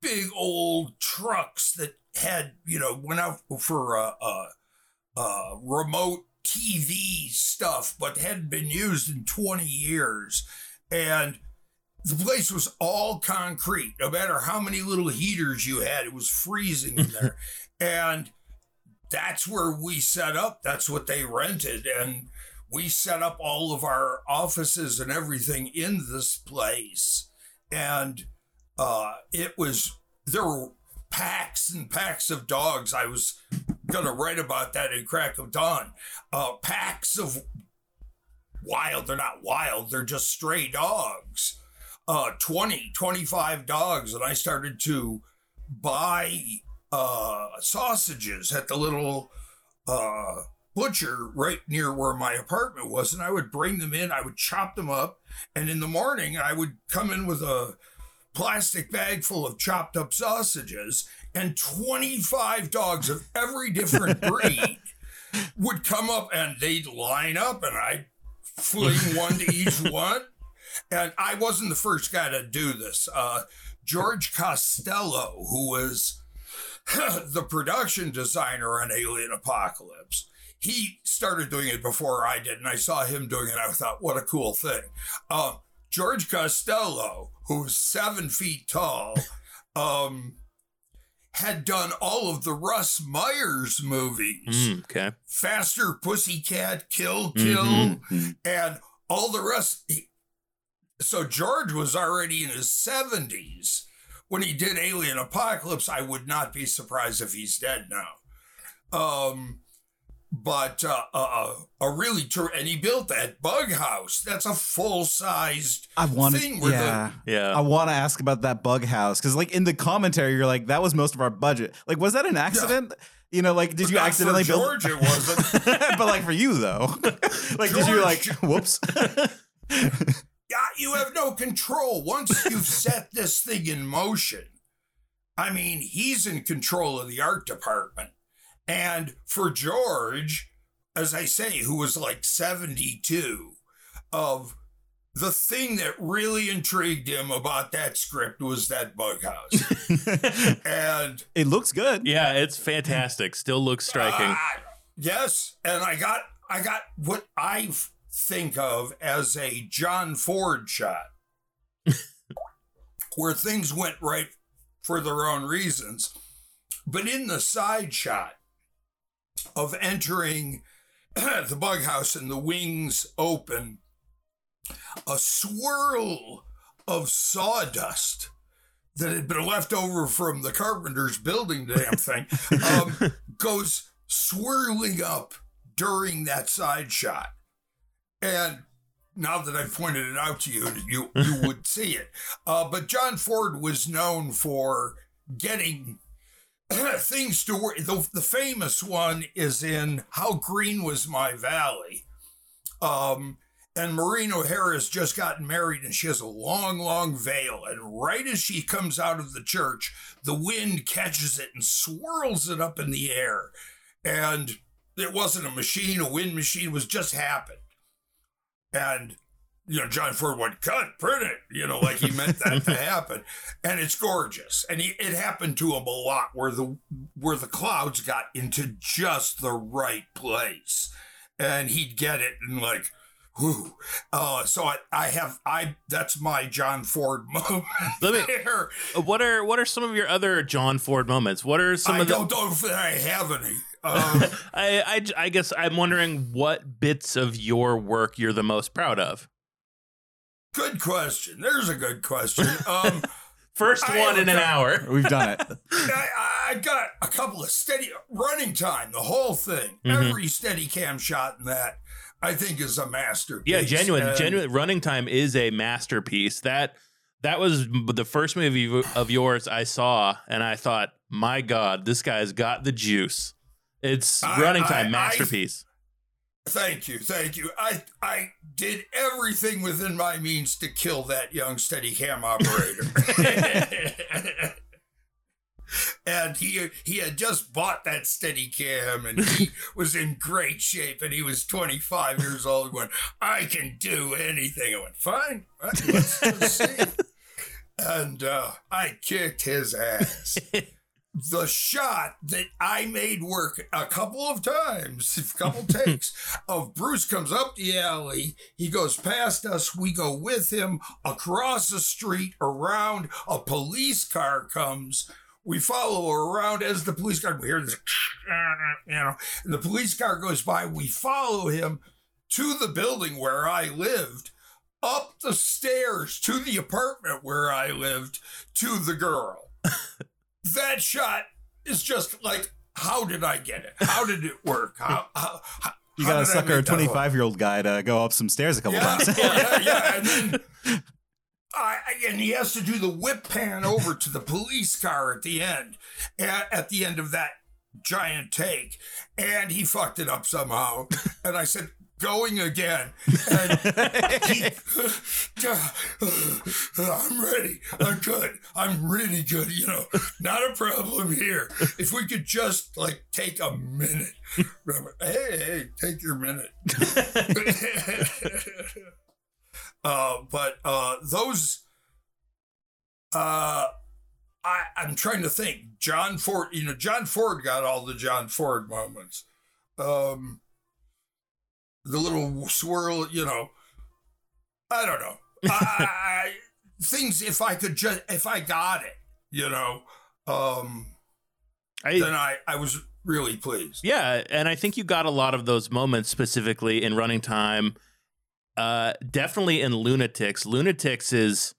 big old trucks that had, you know, went out for uh, uh, uh, remote TV stuff, but hadn't been used in 20 years. And the place was all concrete. No matter how many little heaters you had, it was freezing in there. [laughs] and that's where we set up. That's what they rented. And we set up all of our offices and everything in this place. And uh, it was, there were packs and packs of dogs. I was going to write about that in Crack of Dawn. Uh, packs of wild, they're not wild, they're just stray dogs. Uh, 20, 25 dogs. And I started to buy uh, sausages at the little uh, butcher right near where my apartment was. And I would bring them in, I would chop them up. And in the morning, I would come in with a plastic bag full of chopped up sausages. And 25 dogs of every different [laughs] breed would come up and they'd line up, and I'd fling one to each [laughs] one. And I wasn't the first guy to do this. Uh, George Costello, who was [laughs] the production designer on Alien Apocalypse, he started doing it before I did, and I saw him doing it. I thought, what a cool thing. Uh, George Costello, who's seven feet tall, [laughs] um, had done all of the Russ Meyer's movies. Mm, okay. Faster Pussycat, Kill Kill, Mhm. and all the rest. He- So George was already in his 70s when he did Alien Apocalypse. I would not be surprised if he's dead now. Um, but uh, uh, a really true, and he built that bug house. That's a full sized I wanted, thing where the- yeah. Yeah. I want to ask about that bug house because, like, in the commentary, you're like, "That was most of our budget." Like, was that an accident? You know, like, did you Not for accidentally build? George, it [laughs] wasn't. but like for you though, [laughs] like, did you like, whoops? [laughs] Yeah, you have no control. Once you've [laughs] set this thing in motion, I mean, he's in control of the art department. And for George, as I say, who was like 72, of the thing that really intrigued him about that script was that bug house. [laughs] and it looks good. yeah, it's fantastic. Still looks striking. Ah, yes, and I got I got what I f- think of as a John Ford shot, [laughs] where things went right for their own reasons, but in the side shot of entering [clears throat] the bug house and the wings open, a swirl of sawdust that had been left over from the carpenter's building damn thing [laughs] um, goes swirling up during that side shot. And now that I've pointed it out to you, you [laughs] you would see it. Uh, but John Ford was known for getting [clears throat] things to work. The, the famous one is in How Green Was My Valley. Um, and Maureen O'Hara has just gotten married and she has a long, long veil. And right as she comes out of the church, the wind catches it and swirls it up in the air. And it wasn't a machine, a wind machine was just happened. And you know, John Ford went, cut, print it, you know, like he meant that to [laughs] happen. And it's gorgeous. And he, it happened to him a lot where the where the clouds got into just the right place. And he'd get it and like, whoo. Uh, so I, I have I that's my John Ford [laughs] moment. Let me- there. What are what are some of your other John Ford moments? What are some I of the I don't know if I have any. Um, [laughs] I, I I guess I'm wondering what bits of your work you're the most proud of. good question. There's a good question. Um, [laughs] First I one have in an hour. [laughs] We've done it. I, I got a couple of steady running time, the whole thing, Mhm. every Steadicam shot in that, I think is a masterpiece. Yeah, genuine, And genuine. Running time is a masterpiece. That that was the first movie of yours I saw, and I thought, my God, this guy's got the juice. It's I- running time I- masterpiece. Thank you, thank you. I I did everything within my means to kill that young Steadicam operator. [laughs] and he he had just bought that Steadicam and he [laughs] was in great shape and he was 25 years old He went i can do anything i went fine let's just see [laughs] and uh, i kicked his ass the shot that i made work a couple of times a couple [laughs] takes of bruce comes up the alley he goes past us we go with him across the street around a police car comes we follow around as the police car. We hear this, you know, and the police car goes by. We follow him to the building where I lived, up the stairs to the apartment where I lived, to the girl. [laughs] that shot is just like, how did I get it? How did it work? How, [laughs] how, how You got to sucker a make that work? 25 year old guy to go up some stairs a couple Yeah, times. yeah, yeah. And then [laughs] I- and he has to do the whip pan over to the police car at the end, at, at the end of that giant take, and he fucked it up somehow. And I said, "Going again." He, [laughs] [sighs] I'm ready. I'm good. I'm really good. You know, not a problem here. If we could just like take a minute. Hey, hey, take your minute. [laughs] uh, but uh, those, uh, I, I'm trying to think. John Ford, you know, John Ford got all the John Ford moments. Um, the little swirl, you know, I don't know. [laughs] I, I, things, if I could just, if I got it, you know, um, I, then I, I was really pleased. Yeah, and I think you got a lot of those moments specifically in running time. Uh, definitely in Lunatics. Lunatics is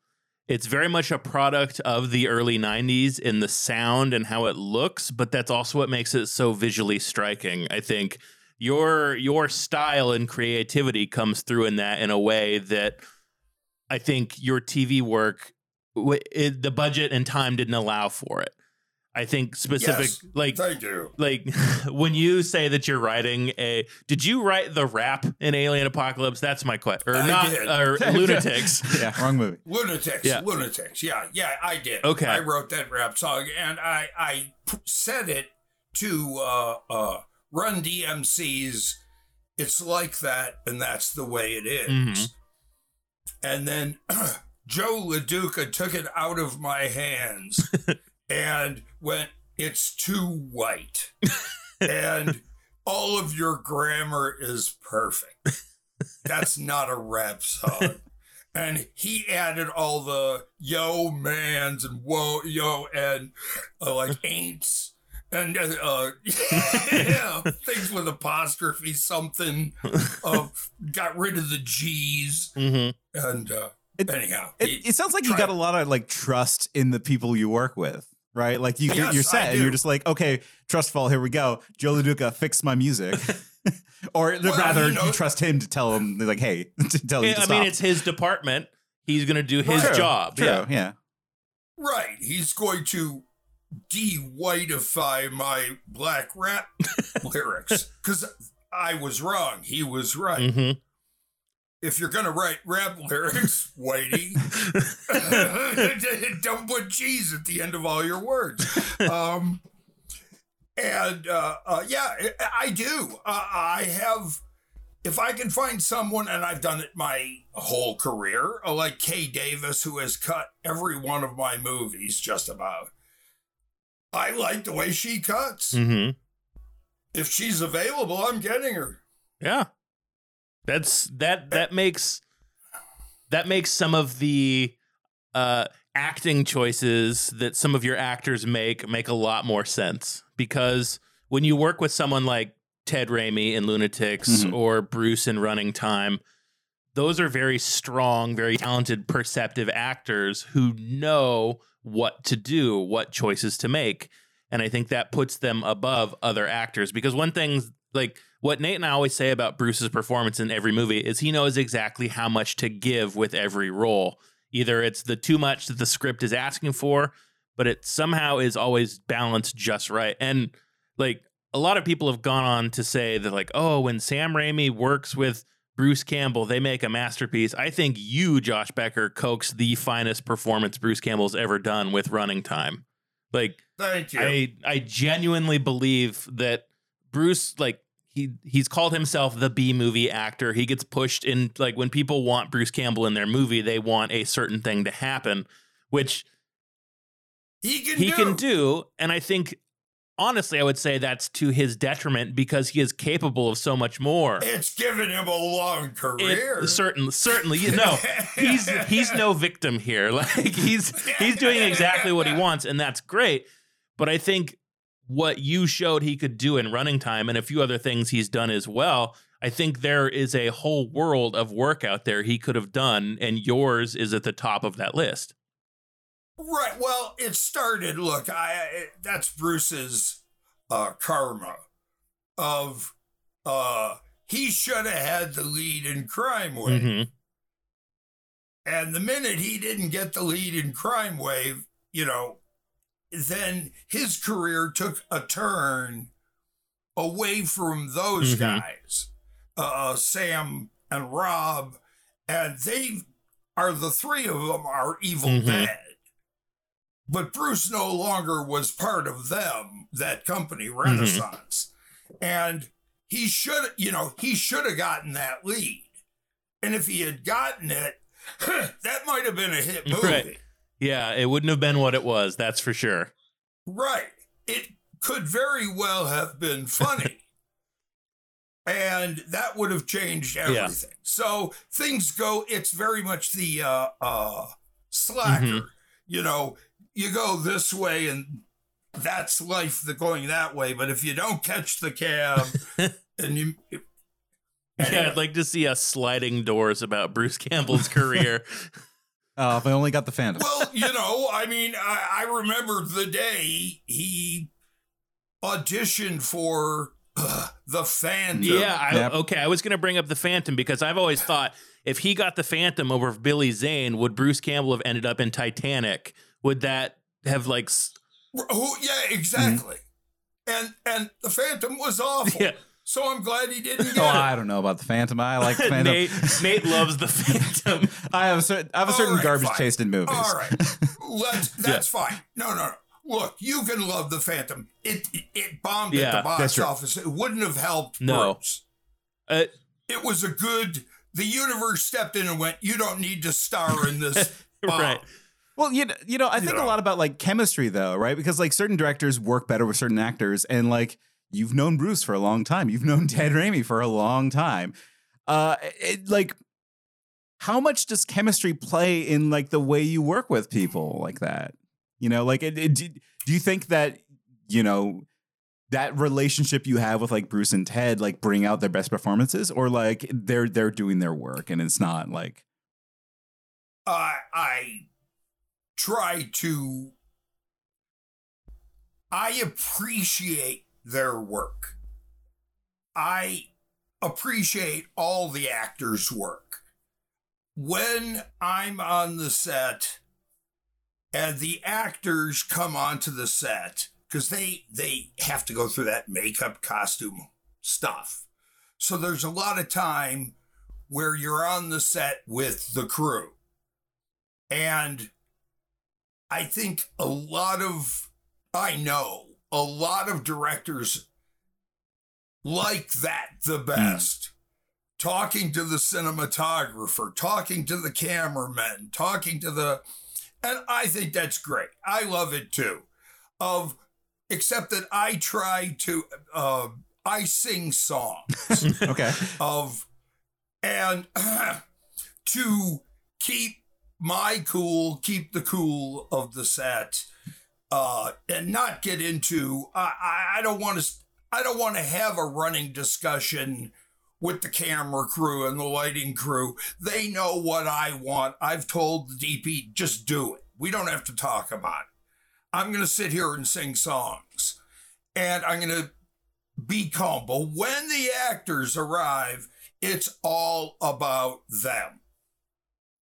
it's very much a product of the early 90s in the sound and how it looks, but that's also what makes it so visually striking. I think your your style and creativity comes through in that in a way that I think your TV work w- it, the budget and time didn't allow for it. I think specific Yes, like Thank you. like [laughs] when you say that you're writing a did you write the rap in alien apocalypse that's my question or I not did. or [laughs] lunatics yeah, wrong movie. Lunatics, Yeah. lunatics. Yeah, yeah, I did. Okay. I wrote that rap song, and I I said it to uh, uh, Run DMC's. It's like that, and that's the way it is. Mhm. And then [clears throat] Joe LoDuca took it out of my hands [laughs] and went, "It's too white," [laughs] and all of your grammar is perfect. That's not a rap song. And he added all the yo mans and whoa yo and uh, like ain'ts and uh, uh, [laughs] yeah, things with apostrophe something. [laughs] Uh, got rid of the G's Mhm. and uh, It- anyhow, It, he- it sounds like you try- got a lot of like trust in the people you work with, right? Like you, Yes, you're I set and you're just like, okay, trust fall, here we go. Joe LoDuca, fix my music. [laughs] or Well, rather, you know- you trust him to tell him like, hey, to tell you. I To mean, it's his department. He's going to do his True, job. True, Yeah. yeah. Right. He's going to de-whiteify my black rap [laughs] lyrics because I was wrong. He was right. hmm If you're going to write rap lyrics, Whitey, [laughs] don't put cheese at the end of all your words. Um, and uh, uh, yeah, I- do. Uh, I have. If I can find someone, and I've done it my whole career, like Kaye Davis, who has cut every one of my movies just about. I like the way she cuts. hmm If she's available, I'm getting her. Yeah. That's that that makes that makes some of the uh acting choices that some of your actors make make a lot more sense because when you work with someone like Ted Raimi in Lunatics Mhm. or Bruce in Running Time, those are very strong, very talented, perceptive actors who know what to do, what choices to make. And I think that puts them above other actors because one thing, like what Nate and I always say about Bruce's performance in every movie, is he knows exactly how much to give with every role. Either it's the too much that the script is asking for, but it somehow is always balanced just right. And like a lot of people have gone on to say that, like, oh, when Sam Raimi works with Bruce Campbell, they make a masterpiece. I think you, Josh Becker, coax the finest performance Bruce Campbell's ever done with running time. Like, Thank you. I I genuinely believe that Bruce like he he's called himself the B movie actor. He gets pushed in like when people want Bruce Campbell in their movie, they want a certain thing to happen, which he can he do. can do. And I think honestly, I would say that's to his detriment because he is capable of so much more. It's given him a long career. It, certain, certainly, you know, [laughs] he's he's no victim here. [laughs] Like he's he's doing exactly what he wants, and that's great. But I think what you showed he could do in running time, and a few other things he's done as well. I think there is a whole world of work out there he could have done, and yours is at the top of that list. Right. Well, it started. Look, I it, that's Bruce's uh, karma of uh, he should have had the lead in Crimewave, Mhm. and the minute he didn't get the lead in Crimewave, you know, then his career took a turn away from those Mhm. guys, uh, Sam and Rob, and they are the three of them are evil Mhm. dead. But Bruce no longer was part of them, that company, Renaissance. And he should, you know, he should have gotten that lead. And if he had gotten it, [laughs] that might have been a hit [laughs] movie. Right. Yeah, it wouldn't have been what it was. That's for sure. Right. It could very well have been funny. [laughs] and that would have changed everything. So things go, it's very much the uh, uh, slacker. Mhm. You know, you go this way and that's life the going that way. But if you don't catch the cab [laughs] and you. Yeah, I'd like to see us sliding doors about Bruce Campbell's career. [laughs] Oh, if I only got the Phantom. well, [laughs] you know, I mean, I, I remember the day he auditioned for uh, the Phantom. Yeah, I, Yep. okay. I was going to bring up the Phantom because I've always thought if he got the Phantom over Billy Zane, would Bruce Campbell have ended up in Titanic? Would that have like, s- Who, yeah, exactly. And and the Phantom was awful. yeah? So I'm glad he didn't get Oh, it. I don't know about the Phantom. I like the [laughs] Phantom. Nate, Nate loves the Phantom. [laughs] I have a certain, I have a All certain right, garbage fine. taste in movies. All right, [laughs] Let's, that's fine. No, no, no. Look, you can love the Phantom. It it, it bombed Yeah, at the box that's true. office. It wouldn't have helped. No. Bruce. Uh, It was a good. The universe stepped in and went. You don't need to star in this. bomb." right. Well, you know, you know, I think know. a lot about like chemistry though, right? Because like certain directors work better with certain actors, and like you've known Bruce for a long time, you've known Ted mm-hmm. Raimi for a long time. Uh, it, like, how much does chemistry play in like the way you work with people like that? You know, like, it, it, do do you think that you know that relationship you have with like Bruce and Ted like bring out their best performances, or like they're they're doing their work and it's not like I I try to I appreciate their work. I appreciate all the actors' work. When I'm on the set and the actors come onto the set because they they have to go through that makeup costume stuff. So there's a lot of time where you're on the set with the crew. And I think a lot of I know a lot of directors like that the best. Talking to the cinematographer, talking to the cameraman, talking to the and I think that's great. I love it too. Of except that I try to uh, I sing songs [laughs] okay. of and [clears throat] to keep my cool, keep the cool of the set, uh, and not get into. I I, don't want to. I don't want to have a running discussion with the camera crew and the lighting crew. They know what I want. I've told the DP, just do it. We don't have to talk about it. I'm going to sit here and sing songs and I'm going to be calm. But when the actors arrive, it's all about them.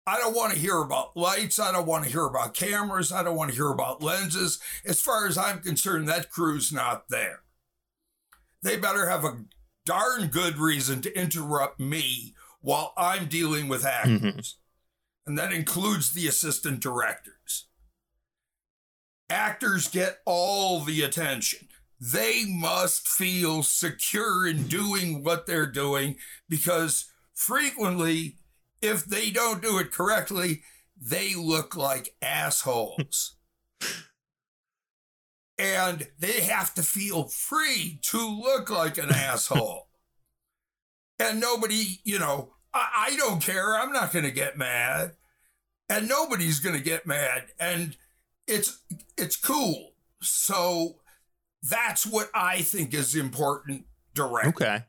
I don't want to hear about lights. I don't want to hear about cameras. I don't want to hear about lenses. As far as I'm concerned, that crew's not there. They better have a darn good reason to interrupt me while I'm dealing with actors. Mm-hmm. And that includes the assistant directors. Actors get all the attention. They must feel secure in doing what they're doing because frequently, if they don't do it correctly, they look like assholes and they have to feel free to look like an asshole. And nobody, you know, I, I don't care. I'm not going to get mad, and nobody's going to get mad, and it's it's cool. So that's what I think is important. Direct. Okay.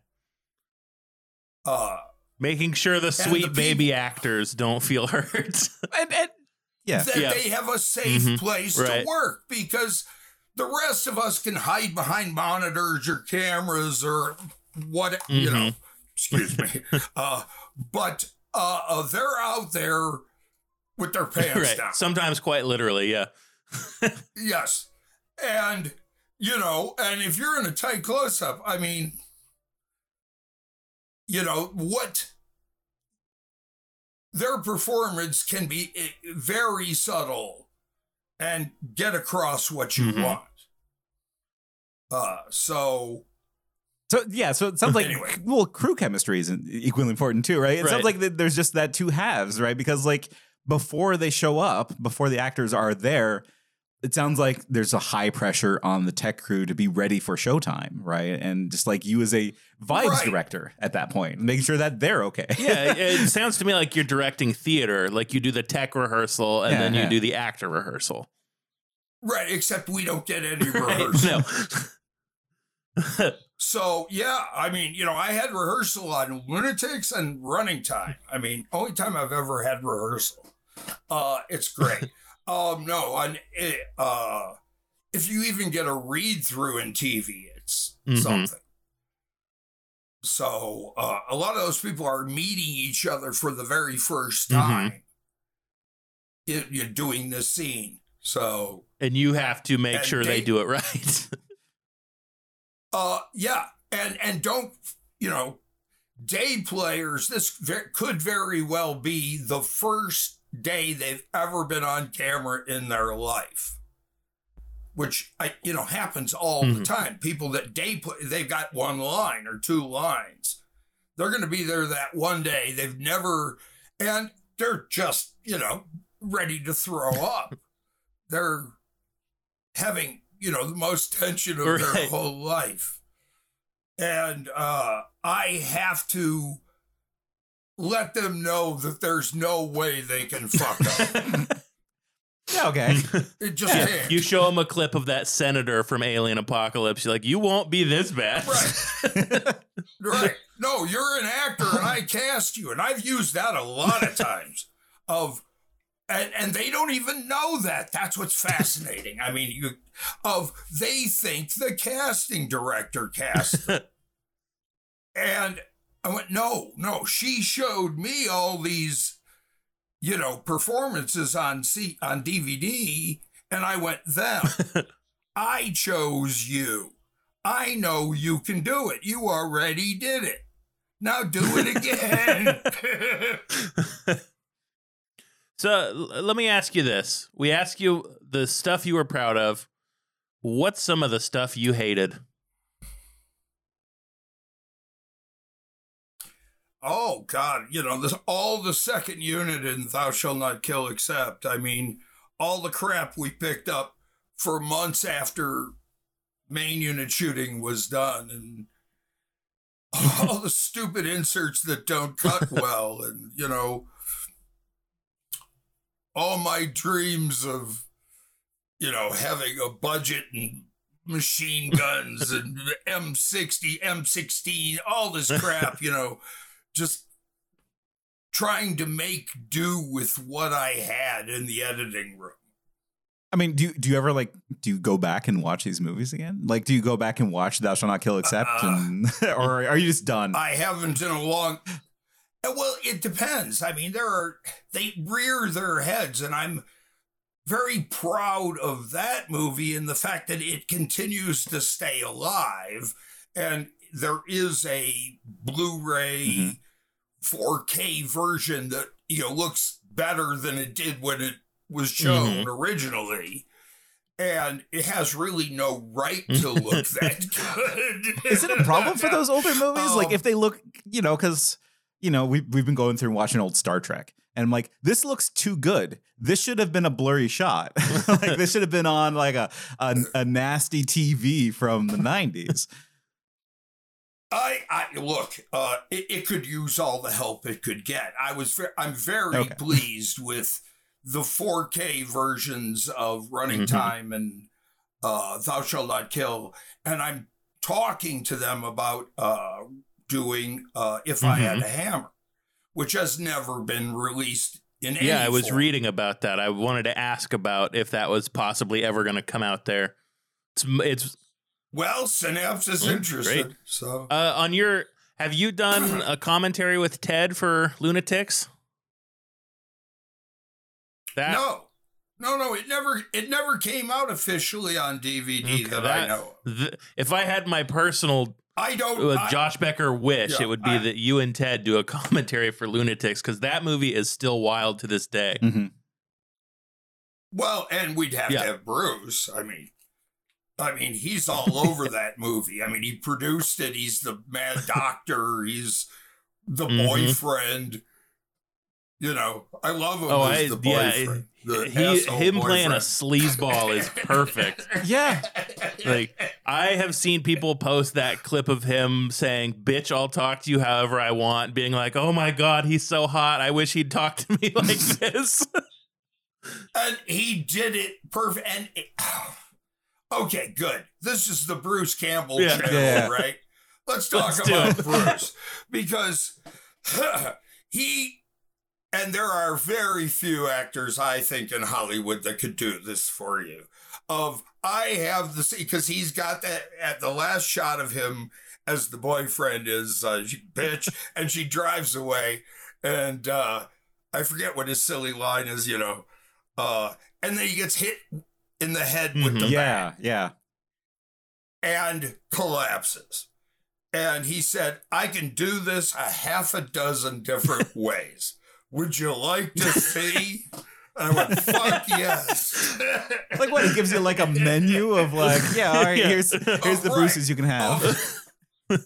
Uh, making sure the sweet the baby people, actors don't feel hurt, [laughs] and, and yeah, that yeah. they have a safe mm-hmm. place right. to work because the rest of us can hide behind monitors or cameras or what mm-hmm. you know. Excuse me. [laughs] uh, but uh, uh, they're out there with their pants right. down. Sometimes quite literally, yeah. [laughs] yes, and you know, and if you're in a tight close up, I mean, you know what their performance can be eh, very subtle and get across what you mm-hmm. want. Uh, so. So yeah, so it sounds like anyway. well, crew chemistry is equally important too, right? It right. sounds like there's just that two halves, right? Because like before they show up, before the actors are there, it sounds like there's a high pressure on the tech crew to be ready for showtime, right? And just like you as a vibes right. director at that point, making sure that they're okay. yeah, it [laughs] sounds to me like you're directing theater, like you do the tech rehearsal and yeah, then you yeah. do the actor rehearsal. Right, except we don't get any [laughs] rehearsal. no. [laughs] so yeah, I mean, you know, I had rehearsal on lunatics and running time. I mean, only time I've ever had rehearsal. Uh, it's great. Um, no, on it, uh, if you even get a read through in TV, it's mm-hmm. something. So uh, a lot of those people are meeting each other for the very first mm-hmm. time. Mm-hmm. You're doing this scene. So and you have to make sure they, they do it right. [laughs] uh, yeah, and and don't you know, day players. This ver- could very well be the first day they've ever been on camera in their life, which I you know happens all mm-hmm. the time. People that day play, they've got one line or two lines. They're going to be there that one day. They've never, and they're just you know ready to throw up. [laughs] they're having, you know, the most tension of right. their whole life. And uh, I have to let them know that there's no way they can fuck up. [laughs] okay. [laughs] It just yeah. can't. You show them a clip of that senator from Alien Apocalypse. You're like, you won't be this bad. Right. [laughs] right. No, you're an actor and I cast you. And I've used that a lot of times of and and they don't even know that. That's what's fascinating. I mean, you of they think the casting director cast, and I went, no, no. She showed me all these, you know, performances on C- on DVD, and I went, them. [laughs] I chose you. I know you can do it. You already did it. Now do it again. [laughs] So l- let me ask you this. We ask you the stuff you were proud of. What's some of the stuff you hated? Oh God, you know, this all the second unit in Thou Shalt Not Kill Except. I mean, all the crap we picked up for months after main unit shooting was done and [laughs] all the stupid inserts that don't cut [laughs] well and you know all my dreams of you know having a budget and machine guns and M60 M16 all this crap you know [laughs] just trying to make do with what I had in the editing room I mean, do you, do you ever like do you go back and watch these movies again? Like, do you go back and watch Thou Shalt Not Kill Except, Uh, and, [laughs] or are you just done? I haven't in a long. Uh, Well, it depends. I mean, there are they rear their heads, and I'm very proud of that movie and the fact that it continues to stay alive. And there is a Blu-ray 4K version that you know looks better than it did when it was shown originally. And it has really no right to [laughs] look that good. Is it a problem for those older movies? like, Um, if they look, you know, because you know we we've been going through and watching old Star Trek, and I'm like, this looks too good. This should have been a blurry shot. [laughs] like, this should have been on like a a, a nasty TV from the '90s. I, I look. Uh, it, it could use all the help it could get. I was. I'm very Okay. [laughs] pleased with the 4K versions of Running Mhm. Time and uh, Thou Shalt Not Kill, and I'm talking to them about uh, doing uh, If I Had a Hammer, which has never been released in any. Yeah, I was form. reading about that. I wanted to ask about if that was possibly ever going to come out there. It's it's Well, Synapse is Mm, interested, great. so. uh, on your. Have you done a commentary with Ted for Lunatics? That no, no, no. It never, it never came out officially on DVD Okay, that, I know. th- if I had my personal I don't. uh, I- Josh Becker wish, Yeah, it would be I- that you and Ted do a [laughs] commentary for Lunatics because that movie is still wild to this day. Mhm. well, and we'd have Yeah. to have Bruce. I mean, I mean, he's all over [laughs] that movie. I mean, he produced it. He's the mad [laughs] doctor. He's the Mhm. boyfriend. You know, I love him Oh, as I- the yeah, the he him playing a sleazeball is perfect. [laughs] Yeah. like I have seen people post that clip of him saying, "Bitch, I'll talk to you however I want," being like, "Oh my god, he's so hot. I wish he'd talk to me like this." and he did it perfect. And it, [sighs] okay, good. This is the Bruce Campbell Yeah. channel, Yeah. right? Let's talk Let's about. Bruce because [laughs] he and there are very few actors I think in Hollywood that could do this for you. Of I have the because he's got that at the last shot of him as the boyfriend is uh, bitch, and she drives away, and uh, I forget what his silly line is, you know, uh, and then he gets hit in the head with the Mhm. bat Yeah, yeah. and collapses. And he said, I can do this a half a dozen different [laughs] ways. Would you like to [laughs] see? And I went, fuck yes. [laughs] Like what? He gives you like a menu of like, yeah, all right, Yeah. here's here's the Oh, right. Bruces you can have. Oh,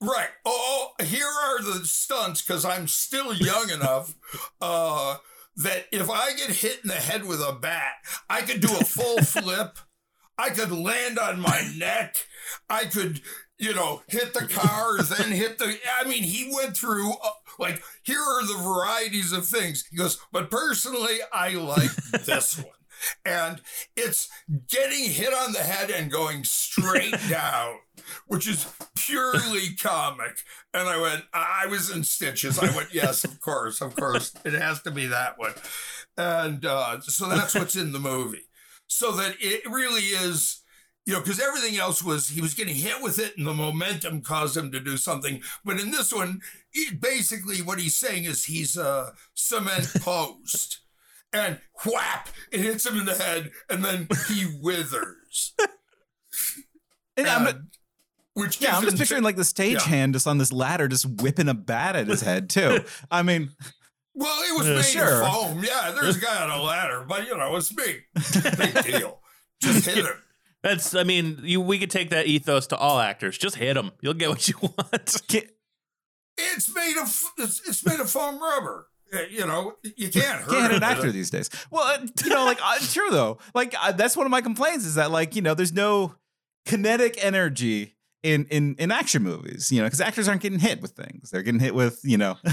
right. Oh, here are the stunts because I'm still young enough uh, that if I get hit in the head with a bat, I could do a full [laughs] flip. I could land on my neck. I could, you know, hit the car, then hit the. I mean, he went through, uh, like, here are the varieties of things. He goes, but personally, I like this [laughs] one. And it's getting hit on the head and going straight down, which is purely comic. And I went, I was in stitches. I went, yes, of course, of course. It has to be that one. And uh, so that's what's in the movie. So that it really is, you know, because everything else was he was getting hit with it, and the momentum caused him to do something. But in this one, he, basically what he's saying is he's a cement post, and whap, it hits him in the head, and then he withers. [laughs] And And- which yeah, I'm just picturing like the stagehand just on this ladder, just whipping a bat at his head too. I mean, Well, it was Yeah, made sure. of foam. Yeah, there's a guy on a ladder, but you know, it's big, big [laughs] deal. Just hit him. That's, I mean, you, we could take that ethos to all actors. Just hit them. You'll get what you [laughs] want. ki- It's made of it's, it's made of foam rubber. Uh, You know, you can't hurt can't hit an actor these days. Well, uh, you know, like uh, true though. Like uh, that's one of my complaints is that like you know there's no kinetic energy in in in action movies. You know, because actors aren't getting hit with things; they're getting hit with you know. [laughs]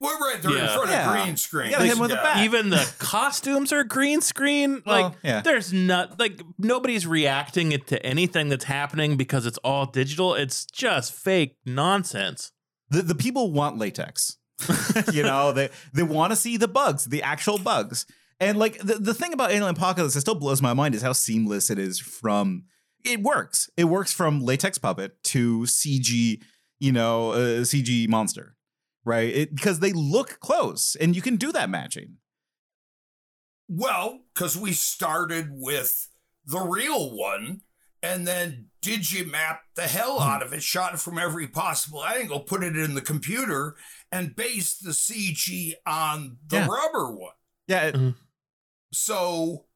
Well, right, they're in Yeah. front Yeah. of green screen. You gotta hit him with a bat. Even the [laughs] costumes are green screen. Well, Like, yeah. there's not, like, nobody's reacting it to anything that's happening because it's all digital. It's just fake nonsense. the, the people want latex. [laughs] you know, they they want to see the bugs, the actual bugs. And like the, the thing about Alien Apocalypse that still blows my mind is how seamless it is from it works. It works from latex puppet to CG, you know, uh, CG monster. Right? It, because they look close and you can do that matching. Well, because we started with the real one and then digimap the hell Hmm. out of it, shot it from every possible angle, put it in the computer, and based the CG on the Yeah. rubber one. Yeah, it- So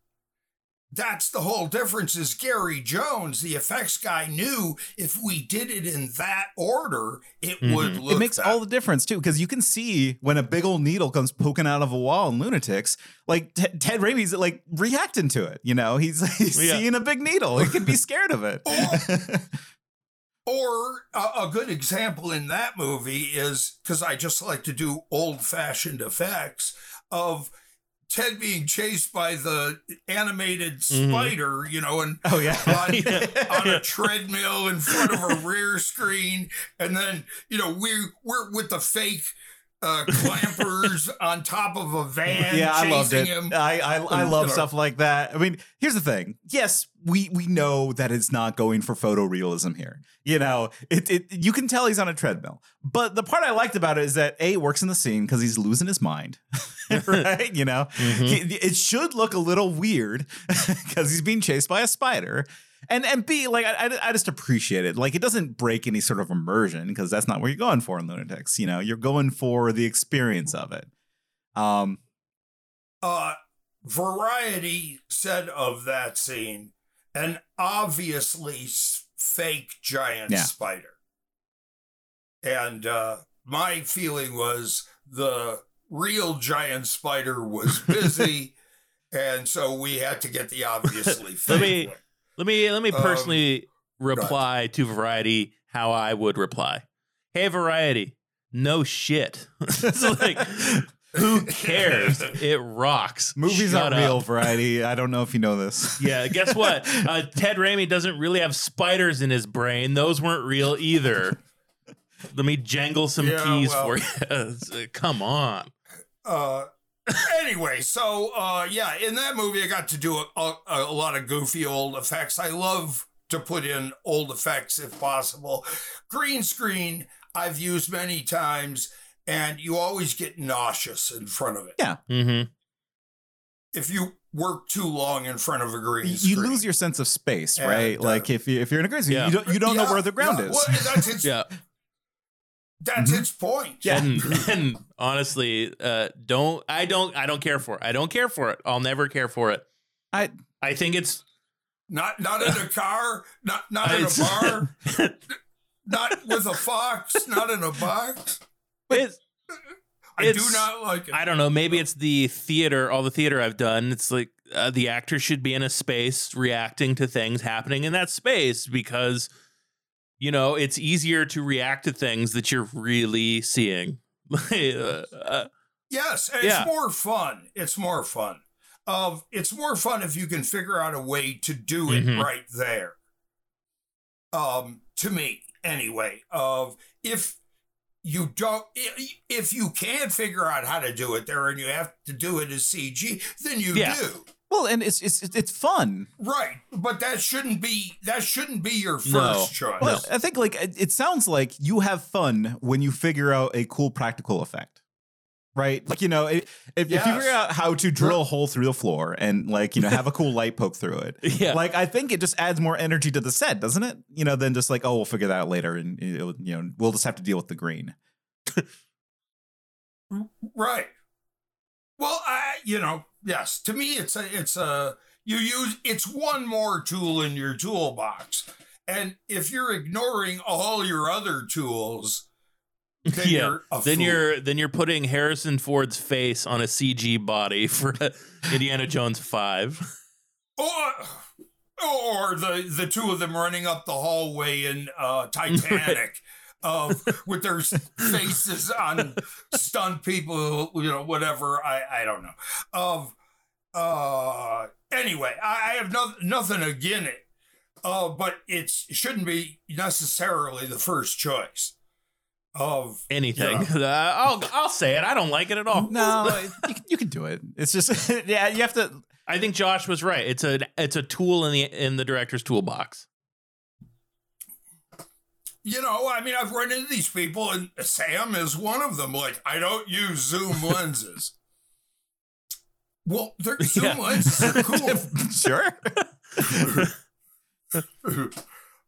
that's the whole difference is Gary Jones, the effects guy, knew if we did it in that order, it would Mhm. look it makes that all the difference too because you can see when a big old needle comes poking out of a wall in lunatics like T- ted Raimi's like reacting to it you know? He's, [laughs] he's Yeah. seeing a big needle. He could be scared of it. [laughs] Or a, a good example in that movie is because I just like to do old fashioned effects of Ted being chased by the animated Mhm. spider, you know, and oh yeah on, [laughs] Yeah. on a treadmill in front of a rear screen, and then you know we we're with the fake uh, clampers [laughs] on top of a van yeah i chasing loved it. him. i i, I love stuff like that. I mean here's the thing. Yes we we know that it's not going for photorealism here. You know it, it you can tell he's on a treadmill. But the part i liked about it is that a it works in the scene because he's losing his mind [laughs] [laughs] right? You know? Mhm. He- it should look a little weird because he's being chased by a spider. And and B, like I, I, I just appreciate it. Like it doesn't break any sort of immersion because that's not what you're going for in Lunatics. You know, you're going for the experience of it. Um, uh, Variety said of that scene, an obviously fake giant Yeah. spider. And uh, my feeling was the real giant spider was busy, [laughs] and so we had to get the [laughs] obviously fake me- one. Let me let me Um, personally reply to Variety how I would reply. Hey Variety, no shit. [laughs] it's like who cares? [laughs] It rocks. movies Shut aren't real variety. I don't know if you know this. [laughs] Yeah, guess what? Uh, Ted Raimi doesn't really have spiders in his brain. Those weren't real either. Let me jangle some Yeah, keys well- for you. Come on. Uh, [laughs] anyway, so uh, yeah, in that movie, I got to do a, a, a lot of goofy old effects. I love to put in old effects if possible. Green screen, I've used many times, and you always get nauseous in front of it. Mm-hmm. If you work too long in front of a green You screen. lose your sense of space, And, right? uh, like if you if you're in a green screen, Yeah. you don't you don't know where the ground yeah, is. well, that's [laughs] its, Yeah. That's Mhm. its point. Yeah. And, [laughs] and honestly, uh, don't I don't I don't care for it. I don't care for it. I'll never care for it. I I think it's Not not in a car, not not in a bar, [laughs] not with a fox, not in a box. it's I do not like it. I don't know. Maybe it's the theater, all the theater I've done. It's like uh, the actor should be in a space reacting to things happening in that space because, you know, it's easier to react to things that you're really seeing. [laughs] Uh, uh, Yes, and Yeah. it's more fun. It's more fun. Of it's more fun if you can figure out a way to do it Mhm. right there. Um, to me, anyway. Of if you don't, if you can't figure out how to do it there, and you have to do it as CG, then you Yeah. do. Well, and it's it's it's fun. Right, but that shouldn't be that shouldn't be your first No. choice. Well, I think like it, it sounds like you have fun when you figure out a cool practical effect. Right? Like, you know, if, if you figure out how to drill a hole through the floor and like, you know, have a cool light poke through it. [laughs] Yeah. Like, I think it just adds more energy to the set, doesn't it? You know, than just like, oh, we'll figure that out later and, it'll, you know, we'll just have to deal with the green. [laughs] Right. Well, I you know, yes, to me it's a it's a you use it's one more tool in your toolbox. And if you're ignoring all your other tools, then yeah. you're a then fool. you're then you're putting Harrison Ford's face on a CG body for Indiana Jones Five. or or the the two of them running up the hallway in uh [laughs] Titanic. Of with their faces on stunned people, you know, whatever. I I don't know. Of uh anyway, I, I have no, nothing against it. Uh, but it shouldn't be necessarily the first choice of Anything. Uh, [laughs] I'll I'll say it. I don't like it at all. No, you, you can do it. It's just, [laughs] yeah, you have to. I think Josh was right. It's a it's a tool in the in the director's toolbox. You know, I mean, I've run into these people, and Sam is one of them. Like, I don't use zoom [laughs] lenses. Well, their [laughs] zoom Yeah. lenses are cool. [laughs] sure.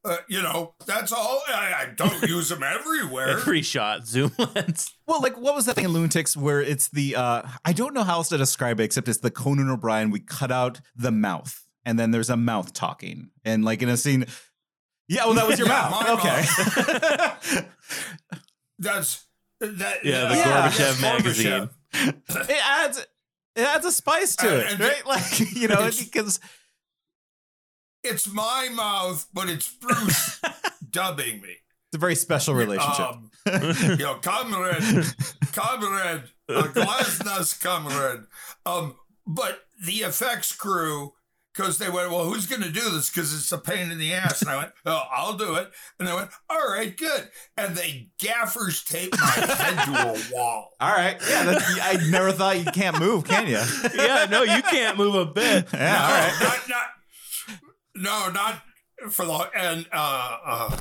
uh, you know, that's all. I, I don't use them everywhere. Every shot zoom lens. Well, like what was that thing in Lunatics where it's the uh I don't know how else to describe it except it's the Conan O'Brien. We cut out the mouth and then there's a mouth talking. And like in a scene Yeah, well that was your [laughs] Yeah, mouth. my Okay. [laughs] That's that. Yeah, the Yeah. Gorbachev magazine. it adds it adds a spice to And- it, and right? [laughs] Like, you know, it's- because It's my mouth, but it's Bruce dubbing me. it's a very special relationship. Um, you know, comrade, comrade, a glasnost comrade. Um, but the effects crew, because they went, well, who's going to do this? Because it's a pain in the ass. And I went, oh, I'll do it. And they went, all right, good. And they gaffers taped my head to a [laughs] wall. All right. Yeah, that's, I never thought you can't move, can you? [laughs] yeah, no, you can't move a bit. [laughs] Yeah, no, all right. not, not, no, not for the, and uh, uh,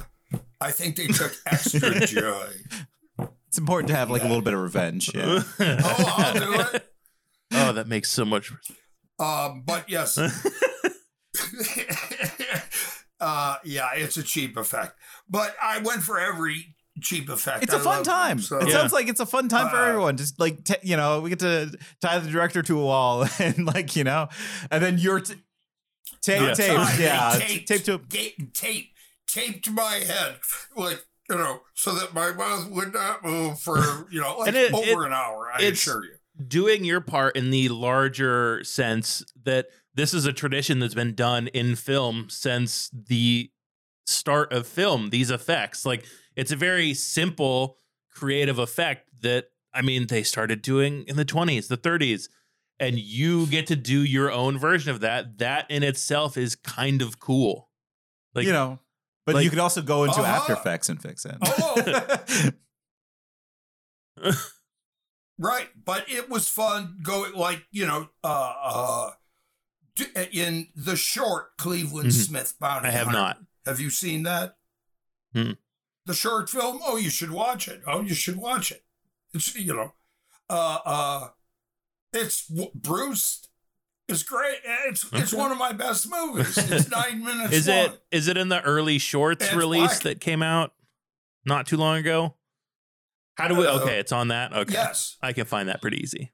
I think they took extra joy. It's important to have like a little bit of revenge. Yeah. Oh, I'll do it. oh, that makes so much. Um, but yes. Uh, yeah, it's a cheap effect. But I went for every cheap effect. It's a I fun love them, time. so- It Yeah. sounds like it's a fun time for Uh, everyone. Just like t- you know, we get to tie the director to a wall [laughs] and like you know, and then you're t- tape, Yeah. tape, Uh, yeah, taped, tape to. ga- tape, taped my head like you know, so that my mouth would not move for [laughs] you know like it- over it- an hour. I it's- assure you. Doing your part in the larger sense that this is a tradition that's been done in film since the start of film. These effects, like it's a very simple, creative effect that I mean they started doing in the twenties, the thirties. And you get to do your own version of that. That in itself is kind of cool. Like you know, but like- you could also go into Uh-huh. After Effects and fix it. Oh, [laughs] Right, but it was fun going like you know uh uh d- in the short Cleveland Mhm. Smith Bounty. I have Hunter. not. Have you seen that? Mm. The short film? Oh, you should watch it. Oh, you should watch it. It's you know, uh uh, it's Bruce It's great. It's it's one of my best movies. It's [laughs] nine minutes. Is long. it is it in the early shorts It's release black. that came out not too long ago? How do we? Uh, Okay, it's on that. Okay, Yes. I can find that pretty easy.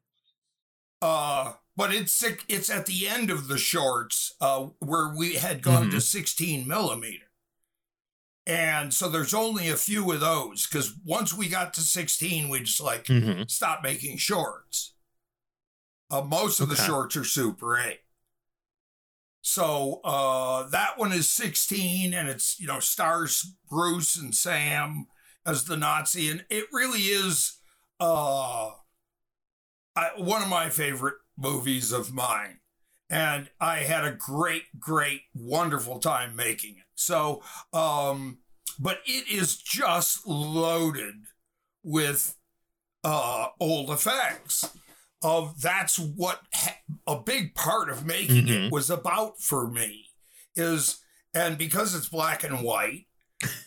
Uh, but it's it's at the end of the shorts uh, where we had gone Mm-hmm. to 16 millimeter. And so there's only a few of those because once we got to 16, we just like Mhm. stopped making shorts. Uh, most of the shorts are Super 8. So uh, that one is 16 and it's, you know, stars Bruce and Sam as the Nazi. And it really is uh, I, one of my favorite movies of mine. And I had a great, great, wonderful time making it. So, um, but it is just loaded with uh, old effects. of that's what ha- a big part of making Mhm. it was about for me is and because it's black and white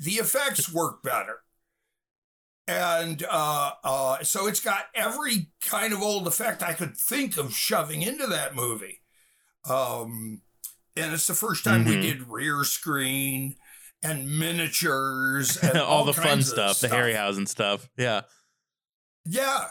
the effects work better and uh, uh, so it's got every kind of old effect i could think of shoving into that movie um, and it's the first time we Mhm. did rear screen and miniatures [laughs] and all, the fun of stuff, the Harryhausen stuff. Yeah. yeah.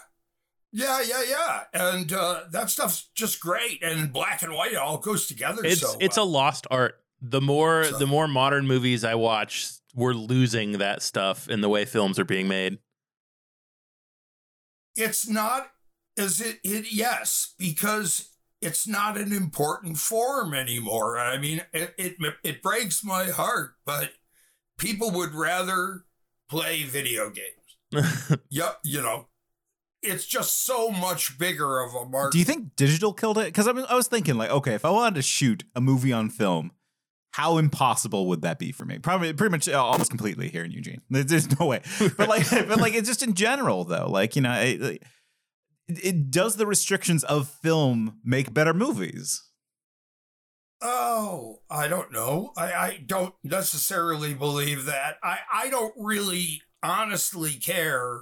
Yeah, yeah, yeah. And uh, that stuff's just great. And black and white, it all goes together It's so it's a lost art. The more So- the more modern movies I watch, we're losing that stuff in the way films are being made. It's not, is it, it? Yes, because it's not an important form anymore. I mean, it, it, it breaks my heart, but people would rather play video games. [laughs] Yep, you know, it's just so much bigger of a market. Do you think digital killed it? Because I, mean, I was thinking, like, okay, if I wanted to shoot a movie on film, how impossible would that be for me? Probably, pretty much, uh, almost completely here in Eugene. [laughs] There- There's no way. But like, [laughs] but like, it's just in general, though. Like, you know, it, it, it does the restrictions of film make better movies? Oh, I don't know. I, I don't necessarily believe that. I, I don't really honestly care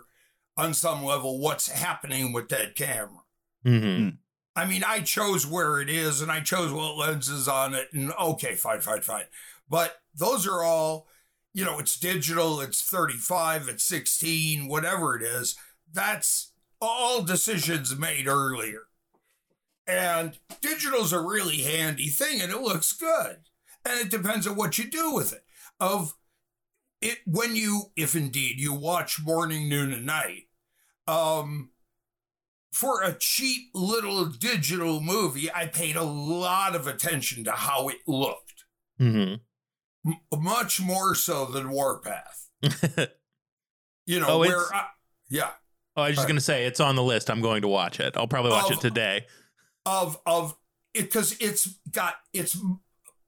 on some level what's happening with that camera. hmm I mean, I chose where it is and I chose what lenses on it, and okay, fine, fine, fine. But those are all, you know, it's digital, it's 35, it's 16, whatever it is. That's all decisions made earlier. And digital's a really handy thing and it looks good. And it depends on what you do with it. Of it when you, if indeed you watch morning, noon, and night, um, for a cheap little digital movie, I paid a lot of attention to how it looked, hmm M- much more so than Warpath. [laughs] You know, Oh, where, I, yeah, Oh, I was just gonna say it's on the list. I'm going to watch it. I'll probably watch Oh. it today. of of it because it's got it's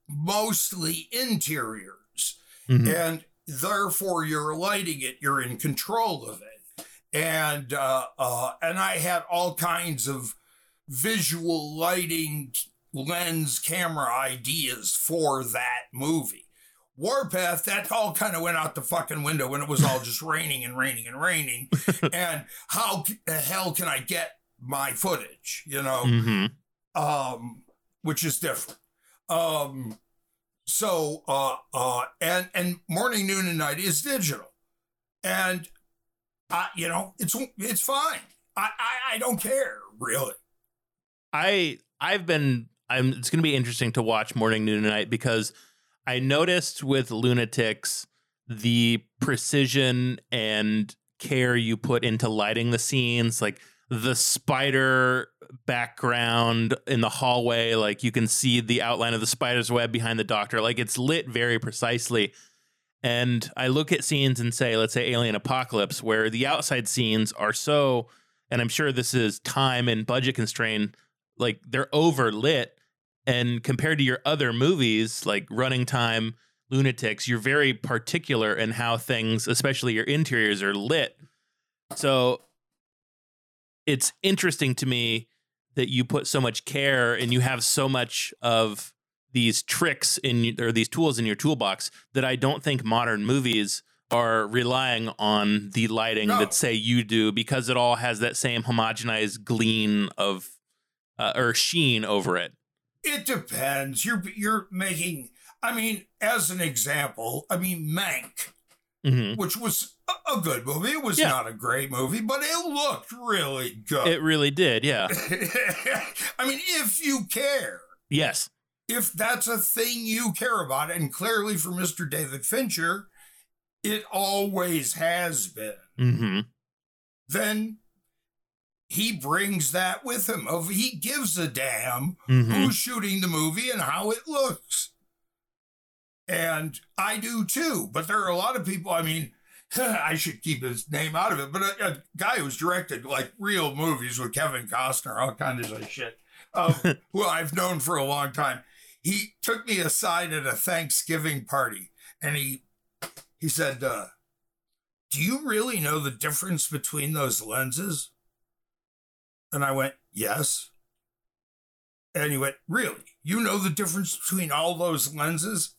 mostly interiors, Mhm. and therefore you're lighting it, you're in control of it, and uh, uh, and I had all kinds of visual lighting lens camera ideas for that movie. Warpath, that all kind of went out the fucking window when it was all just raining and raining and raining. [laughs] and how the hell can I get my footage? You know, hmm um, which is different. Um, so uh, uh, and and morning, noon, and night is digital, and You know, it's it's fine. I, I I don't care really. I I've been I'm it's going to be interesting to watch morning noon and night because I noticed with lunatics the precision and care you put into lighting the scenes like the spider background in the hallway like you can see the outline of the spider's web behind the doctor like it's lit very precisely and I look at scenes and say let's say alien apocalypse where the outside scenes are so and I'm sure this is time and budget constrained like they're overlit. And compared to your other movies like running time lunatics you're very particular in how things especially your interiors are lit. So it's interesting to me that you put so much care and you have so much of these tricks in or these tools in your toolbox that I don't think modern movies are relying on the lighting No. that say you do because it all has that same homogenized gleam of uh, or sheen over it. It depends. You're you're making. I mean, as an example, I mean, Mank, hmm which was a, a good movie. It was Yeah. not a great movie, but it looked really good. It really did, yeah. [laughs] I mean, if you care, Yes. If that's a thing you care about, and clearly for Mr. David Fincher, it always has been, hmm then he brings that with him. Of he gives a damn hmm who's shooting the movie and how it looks. And I do too, but there are a lot of people. I mean, [laughs] I should keep his name out of it, but a, a guy who's directed like real movies with Kevin Costner, all kinds of shit, um, [laughs] who I've known for a long time. He took me aside at a Thanksgiving party, and he he said, uh, "Do you really know the difference between those lenses?" And I went, Yes. And he went, Really? You know the difference between all those lenses?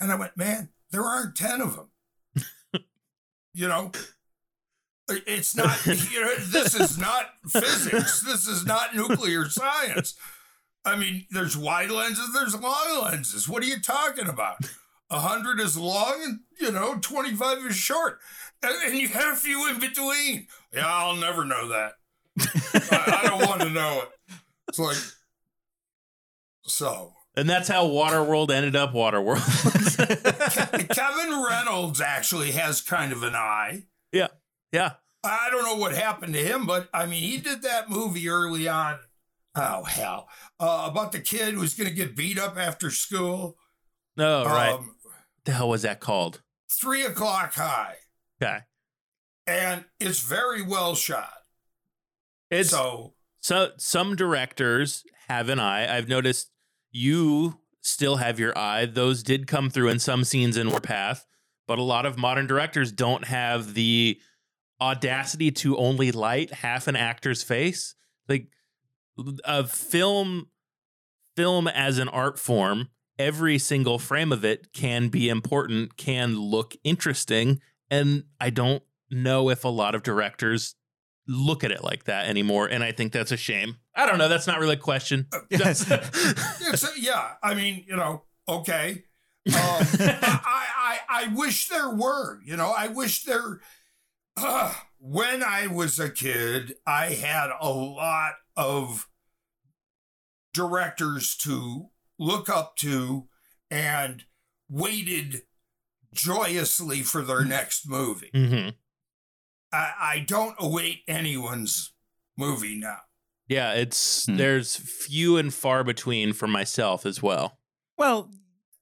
And I went, Man, there aren't 10 of them. [laughs] you know, it's not, you know, this is not physics. This is not nuclear science. I mean, there's wide lenses, there's long lenses. What are you talking about? 100 is long and, you know, 25 is short. And, and you have a few in between. Yeah, I'll never know that. I, I don't want to know it. It's like, so. And that's how Waterworld ended up Waterworld. [laughs] Kevin Reynolds actually has kind of an eye. Yeah. Yeah. I don't know what happened to him, but I mean, he did that movie early on. Oh, hell. Uh, about the kid who's going to get beat up after school. No, oh, right. Um, the hell was that called? Three o'clock high. Okay. And it's very well shot. It's so so some directors have an eye. I've noticed you still have your eye. Those did come through in some scenes in Warpath, but a lot of modern directors don't have the audacity to only light half an actor's face. Like a film film as an art form, every single frame of it can be important, can look interesting, and I don't know if a lot of directors look at it like that anymore and i think that's a shame. I don't know that's not really a question. [laughs] Yes. yeah i mean you know okay. Um, [laughs] I, I i wish there were you know i wish there uh, [sighs] when i was a kid i had a lot of directors to look up to and waited joyously for their next movie mm-hmm. I, I don't await anyone's movie now. Yeah, it's hmm. there's few and far between for myself as well. Well,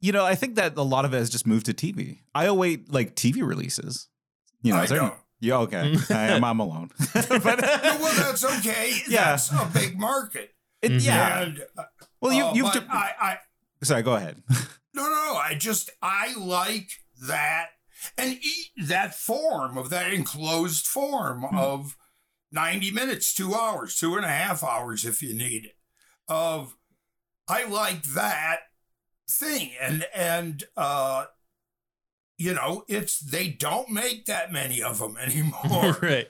you know, I think that a lot of it has just moved to TV. I await like TV releases. You know, I don't. Yeah, okay. [laughs] I, am I'm alone. [laughs] but, well, that's okay. Yeah. That's a big market. It, mm-hmm. Yeah. And, uh, well, you, you've. Uh, I, I, sorry, go ahead. [laughs] no, no. I just I like that and eat that form of that enclosed form mm. of 90 minutes, two hours, two and a half hours if you need it. Of I like that thing. And and uh you know, it's they don't make that many of them [laughs] anymore. right.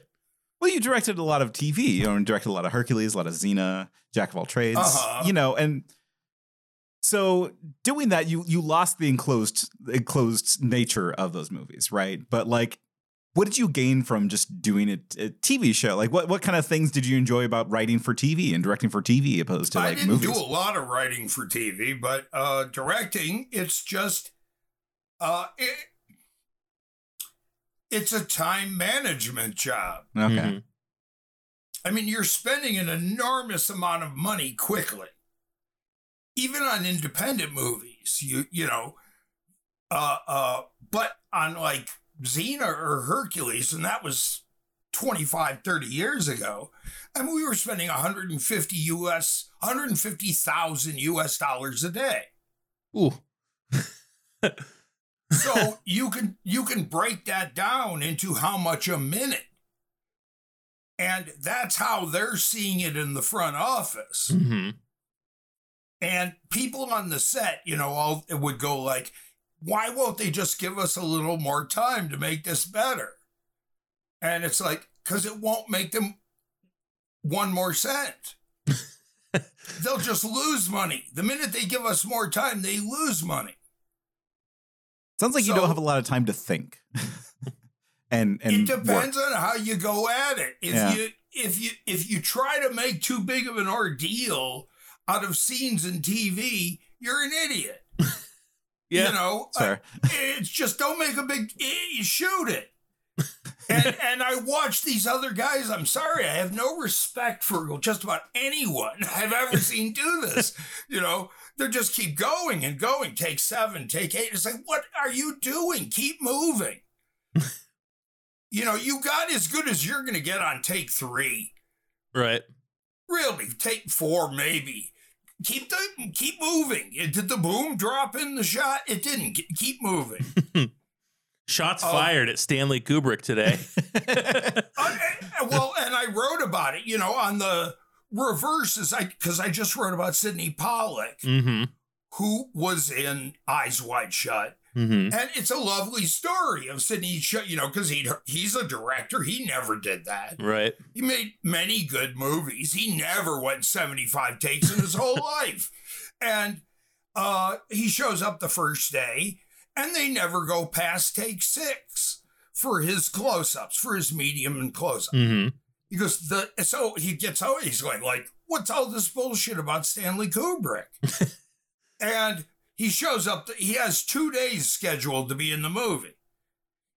Well, you directed a lot of TV, you know, directed a lot of Hercules, a lot of Xena, Jack of all trades, uh-huh. you know, and so doing that, you you lost the enclosed enclosed nature of those movies, right? But like, what did you gain from just doing a, a TV show? Like, what what kind of things did you enjoy about writing for TV and directing for TV opposed to like I didn't movies? do a lot of writing for TV, but uh, directing, it's just uh, it, it's a time management job. Okay. Mm-hmm. I mean, you're spending an enormous amount of money quickly even on independent movies, you you know, uh, uh, but on like Xena or Hercules, and that was 25, 30 years ago, and we were spending 150 US, 150,000 US dollars a day. Ooh. [laughs] so you can you can break that down into how much a minute. And that's how they're seeing it in the front office. Mm-hmm. And people on the set, you know, all it would go like, why won't they just give us a little more time to make this better? And it's like, because it won't make them one more cent. [laughs] They'll just lose money. The minute they give us more time, they lose money. Sounds like so, you don't have a lot of time to think. [laughs] and and it depends work. on how you go at it. If yeah. you if you if you try to make too big of an ordeal out of scenes in TV, you're an idiot. [laughs] yeah, you know, uh, it's just don't make a big. You shoot it. and [laughs] and I watch these other guys. I'm sorry, I have no respect for just about anyone I've ever seen do this. You know, they just keep going and going. Take seven, take eight. It's like, what are you doing? Keep moving. [laughs] you know, you got as good as you're going to get on take three. Right. Really, take four, maybe keep the keep moving. Did the boom drop in the shot? It didn't. Keep moving. [laughs] Shots um, fired at Stanley Kubrick today. [laughs] well, and I wrote about it, you know, on the reverses, I because I just wrote about Sydney Pollack, Mm-hmm. who was in Eyes Wide Shut. Mm-hmm. And it's a lovely story of Sydney, you know, because he he's a director. He never did that. Right. He made many good movies. He never went 75 takes in his whole [laughs] life. And uh, he shows up the first day, and they never go past take six for his close ups, for his medium and close up. Mm-hmm. Because the so oh, he gets out, he's going like, "What's all this bullshit about Stanley Kubrick?" [laughs] and he shows up. He has two days scheduled to be in the movie,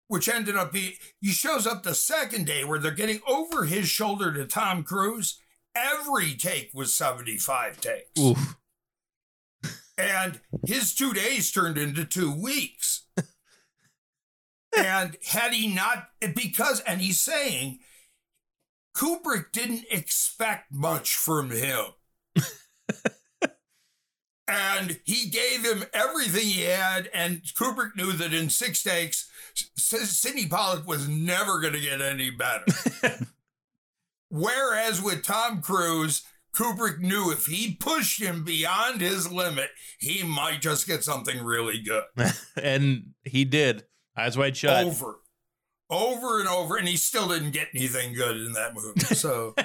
which ended up being. He shows up the second day where they're getting over his shoulder to Tom Cruise. Every take was seventy five takes, Oof. and his two days turned into two weeks. [laughs] and had he not, because, and he's saying Kubrick didn't expect much from him. [laughs] and he gave him everything he had, and Kubrick knew that in six takes, Sydney Pollack was never going to get any better. [laughs] Whereas with Tom Cruise, Kubrick knew if he pushed him beyond his limit, he might just get something really good. [laughs] and he did. Eyes wide shut. Over. Over and over. And he still didn't get anything good in that movie. [laughs] So,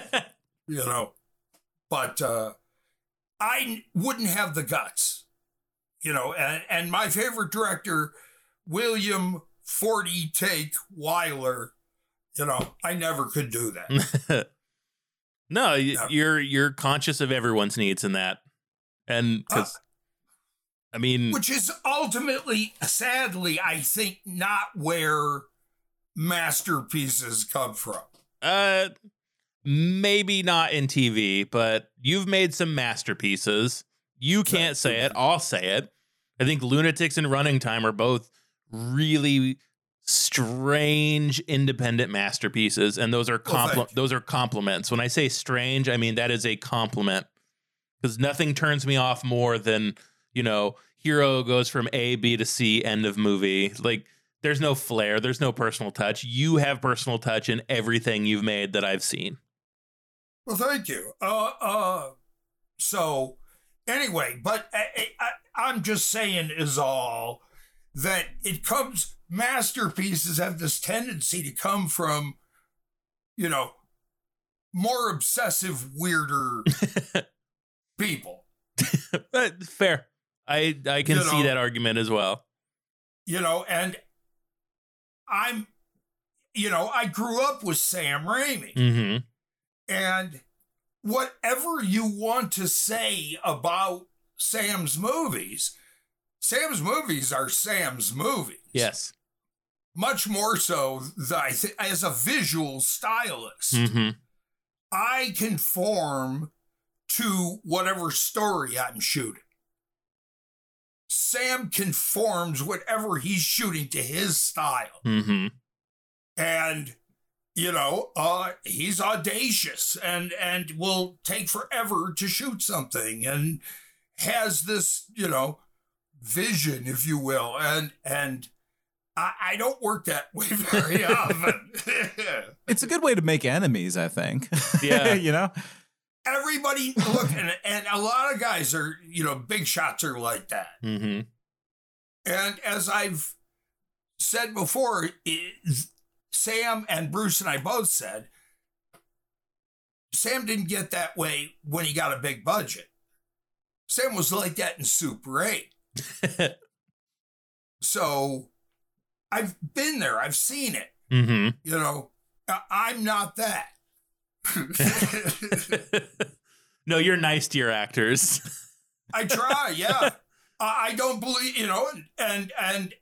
you know, but uh, I wouldn't have the guts, you know, and, and my favorite director, William 40 Take Wyler, you know, I never could do that. [laughs] no, you're you're conscious of everyone's needs in that, and because I mean, Which is ultimately, sadly, I think, not where masterpieces come from. uh, maybe not in TV, but you've made some masterpieces. You can't say it. I'll say it. I think Lunatics and Running Time are both really strange independent masterpieces and those are Well, compli- those are compliments when i say strange i mean that is a compliment because nothing turns me off more than you know hero goes from a b to c end of movie like there's no flair there's no personal touch you have personal touch in everything you've made that i've seen Well, thank you. Uh, uh, so anyway, but I, I, I'm just saying is all that it comes. Masterpieces have this tendency to come from, you know, more obsessive, weirder [laughs] people. Uh, fair i i can You see know. that argument as well You know, and I'm, you know, I grew up with Sam Raimi. mm-hmm And whatever you want to say about Sam's movies, Sam's movies are Sam's movies. yes Much more so than as a visual stylist. mm-hmm I conform to whatever story I'm shooting. Sam conforms whatever he's shooting to his style. mm-hmm and you know uh he's audacious and and will take forever to shoot something and has this you know vision if you will and and i, I don't work that way [laughs] very [laughs] often [laughs] It's a good way to make enemies, I think. Yeah. you know? Everybody look and, and a lot of guys are you know big shots are like that mm-hmm And as I've said before, it, Sam and Bruce and I both said, Sam didn't get that way when he got a big budget. Sam was like that in Super 8. [laughs] So I've been there, I've seen it. mm-hmm You know, I'm not that. [laughs] no, you're nice to your actors. I try, yeah. I don't believe, you know, and and and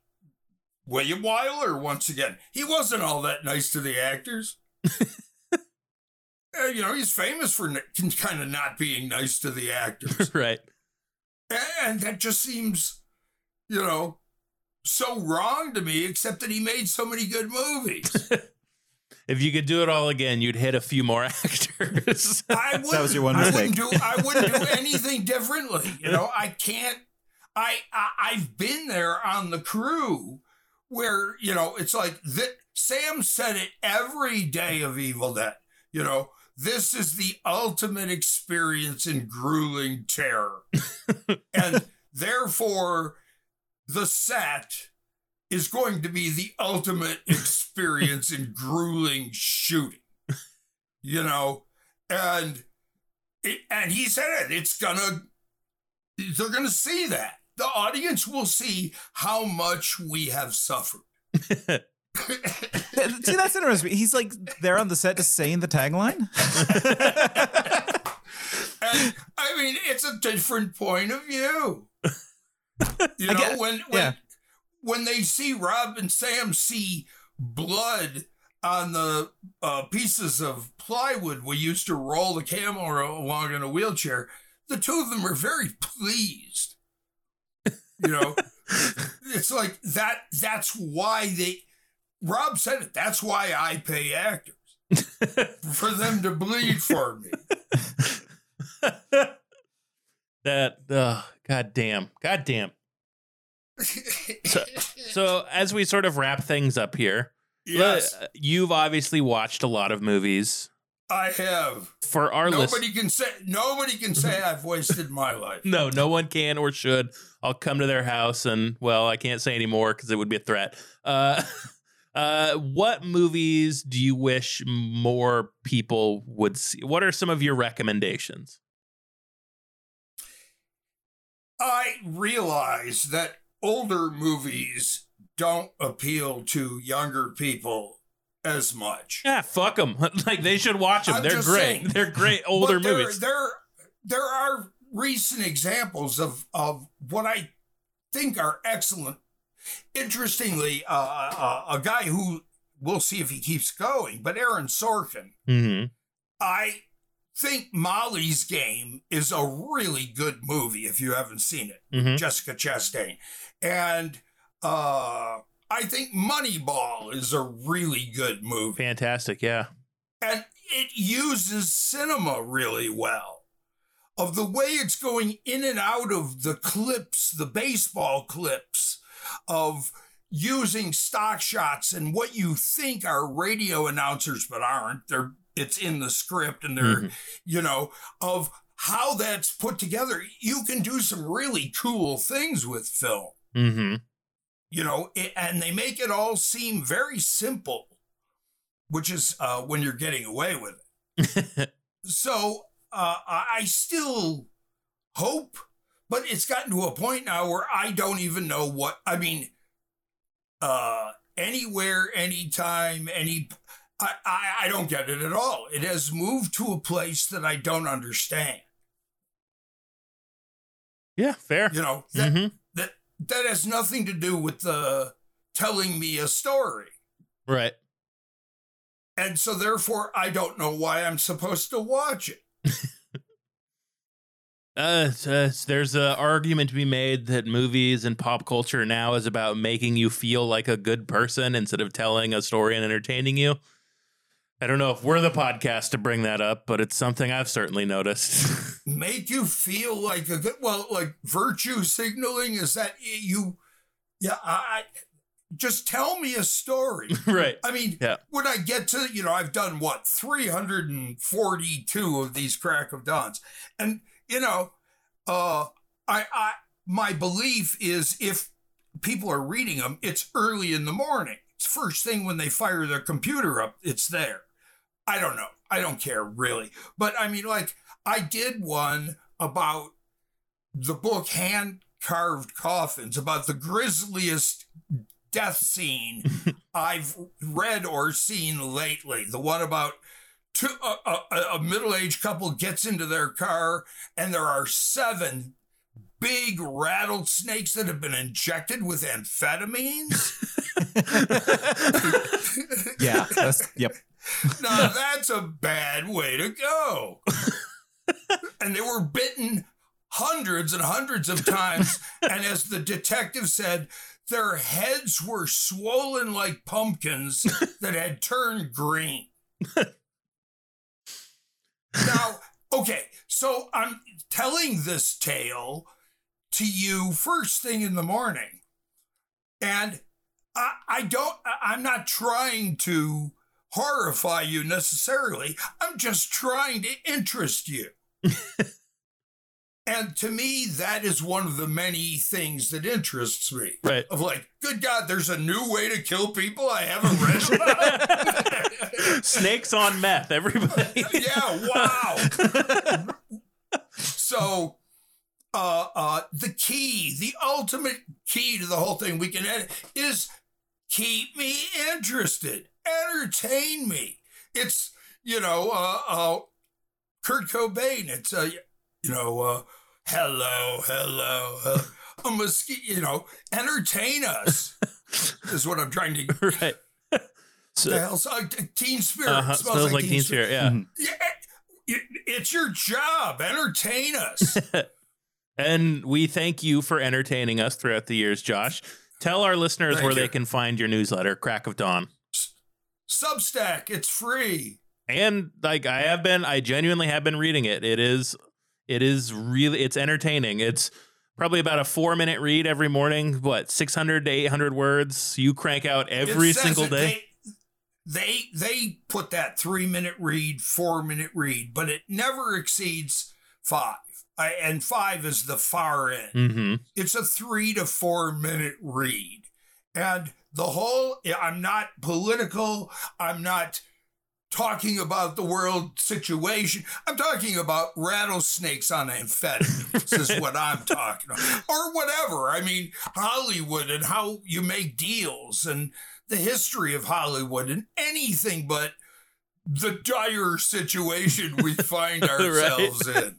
William Wyler once again. He wasn't all that nice to the actors. [laughs] Uh, you know, he's famous for n- kind of not being nice to the actors, [laughs] right. and that just seems, you know, so wrong to me. Except that he made so many good movies. If you could do it all again, you'd hit a few more [laughs] actors. I wouldn't, was your one I mistake. wouldn't do. I wouldn't do anything differently. You know, I can't. I, I I've been there on the crew where you know it's like that. Sam said it every day of Evil Dead. You know, this is the ultimate experience in grueling terror. [laughs] and therefore, the set is going to be the ultimate [laughs] experience in grueling shooting. You know, and it, and he said it. It's gonna. They're gonna see that. The audience will see how much we have suffered. [laughs] See, that's interesting. He's like there on the set just saying the tagline. [laughs] and I mean, it's a different point of view. You know, when when yeah. When they see Rob and Sam see blood on the uh, pieces of plywood we used to roll the camera along in a wheelchair, the two of them are very pleased. You know, [laughs] it's like that. That's why they. Rob said it. That's why I pay actors [laughs] for them to bleed for me. [laughs] that uh, god damn. So, so as we sort of wrap things up here, yes, uh, you've obviously watched a lot of movies. I have. For our list, Nobody can say. Nobody can say I've wasted my life. no, no one can or should. I'll come to their house and well, I can't say anymore because it would be a threat. Uh, [laughs] uh, what movies do you wish more people would see? What are some of your recommendations? I realize that older movies don't appeal to younger people as much. Yeah, fuck them. [laughs] like they should watch them. I'm They're great. saying. [laughs] They're great older there, movies. There, there are recent examples of of what I think are excellent. Interestingly, uh, uh, a guy who we'll see if he keeps going, but Aaron Sorkin. hmm I think Molly's Game is a really good movie if you haven't seen it. hmm Jessica Chastain. And uh, I think Moneyball is a really good movie. Fantastic. Yeah. And it uses cinema really well. Of the way it's going in and out of the clips, the baseball clips, of using stock shots and what you think are radio announcers but aren't. They're it's in the script and they're, Mhm. you know, of how that's put together. You can do some really cool things with film hmm you know, it, and they make it all seem very simple, which is uh, when you're getting away with it. [laughs] So uh, I still hope, but it's gotten to a point now where I don't even know what I mean. Uh, anywhere, anytime, any. I, I, I don't get it at all. It has moved to a place that I don't understand. yeah. Fair. You know, that, hmm that, has nothing to do with the telling me a story. Right. And so therefore I don't know why I'm supposed to watch it. Uh, [laughs] uh, there's an argument to be made that movies and pop culture now is about making you feel like a good person instead of telling a story and entertaining you. I don't know if we're the podcast to bring that up, but it's something I've certainly noticed. [laughs] Make you feel like a good well, like virtue signaling is that you yeah, I just tell me a story. [laughs] right. I mean, Yeah. when I get to, you know, I've done what, 342 of these crack of dawns. And, you know, uh I I my belief is if people are reading them, it's early in the morning. It's first thing when they fire their computer up, it's there. I don't know. I don't care really. But I mean, like, I did one about the book Hand Carved Coffins, about the grisliest death scene [laughs] I've read or seen lately. The one about two, a, a, a middle aged couple gets into their car and there are seven big rattlesnakes that have been injected with amphetamines. [laughs] yeah, that's yep. [laughs] now that's a bad way to go. [laughs] and they were bitten hundreds and hundreds of times. and as the detective said, their heads were swollen like pumpkins that had turned green. now, okay, so I'm telling this tale to you first thing in the morning. And I, I don't, I'm not trying to horrify you necessarily. I'm just trying to interest you. [laughs] and to me, that is one of the many things that interests me. Right. Of like, good God, there's a new way to kill people I haven't read [laughs] about. Snakes on meth, everybody. [laughs] yeah, wow. so uh uh the key, the ultimate key to the whole thing we can edit is keep me interested, entertain me. It's you know, uh uh Kurt Cobain, it's uh you know, uh hello, hello, hello. a mosquito, you know, entertain us [laughs] is what I'm trying to right. [laughs] the hell's uh, Teen Spirit Uh-huh. smells, like, Teen, Spirit. Yeah. Mhm. Yeah, it- it's your job. Entertain us. [laughs] And we thank you for entertaining us throughout the years, Josh. Tell our listeners Thank where they can find your newsletter, Crack of Dawn. Substack, it's free. And like I have been, I genuinely have been reading it. It is, it is really, it's entertaining. It's probably about a four minute read every morning. What, 600 to 800 words you crank out every single day? They, they they put that three minute read, four minute read, but it never exceeds five. I, and five is the far end. Mm-hmm. It's a three to four minute read. And the whole, I'm not political. I'm not talking about the world situation. I'm talking about rattlesnakes on amphetamines, this is [laughs] what I'm talking about. Or whatever. I mean, Hollywood and how you make deals and the history of Hollywood and anything but the dire situation we [laughs] find ourselves in.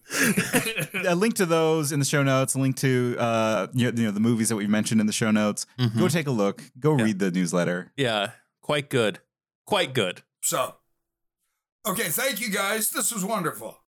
a [laughs] link to those in the show notes. A link to uh, you know, you know the movies that we mentioned in the show notes. Mhm. Go take a look. Go Yeah. read the newsletter. Yeah, quite good. Quite good. So, okay, thank you guys. This was wonderful.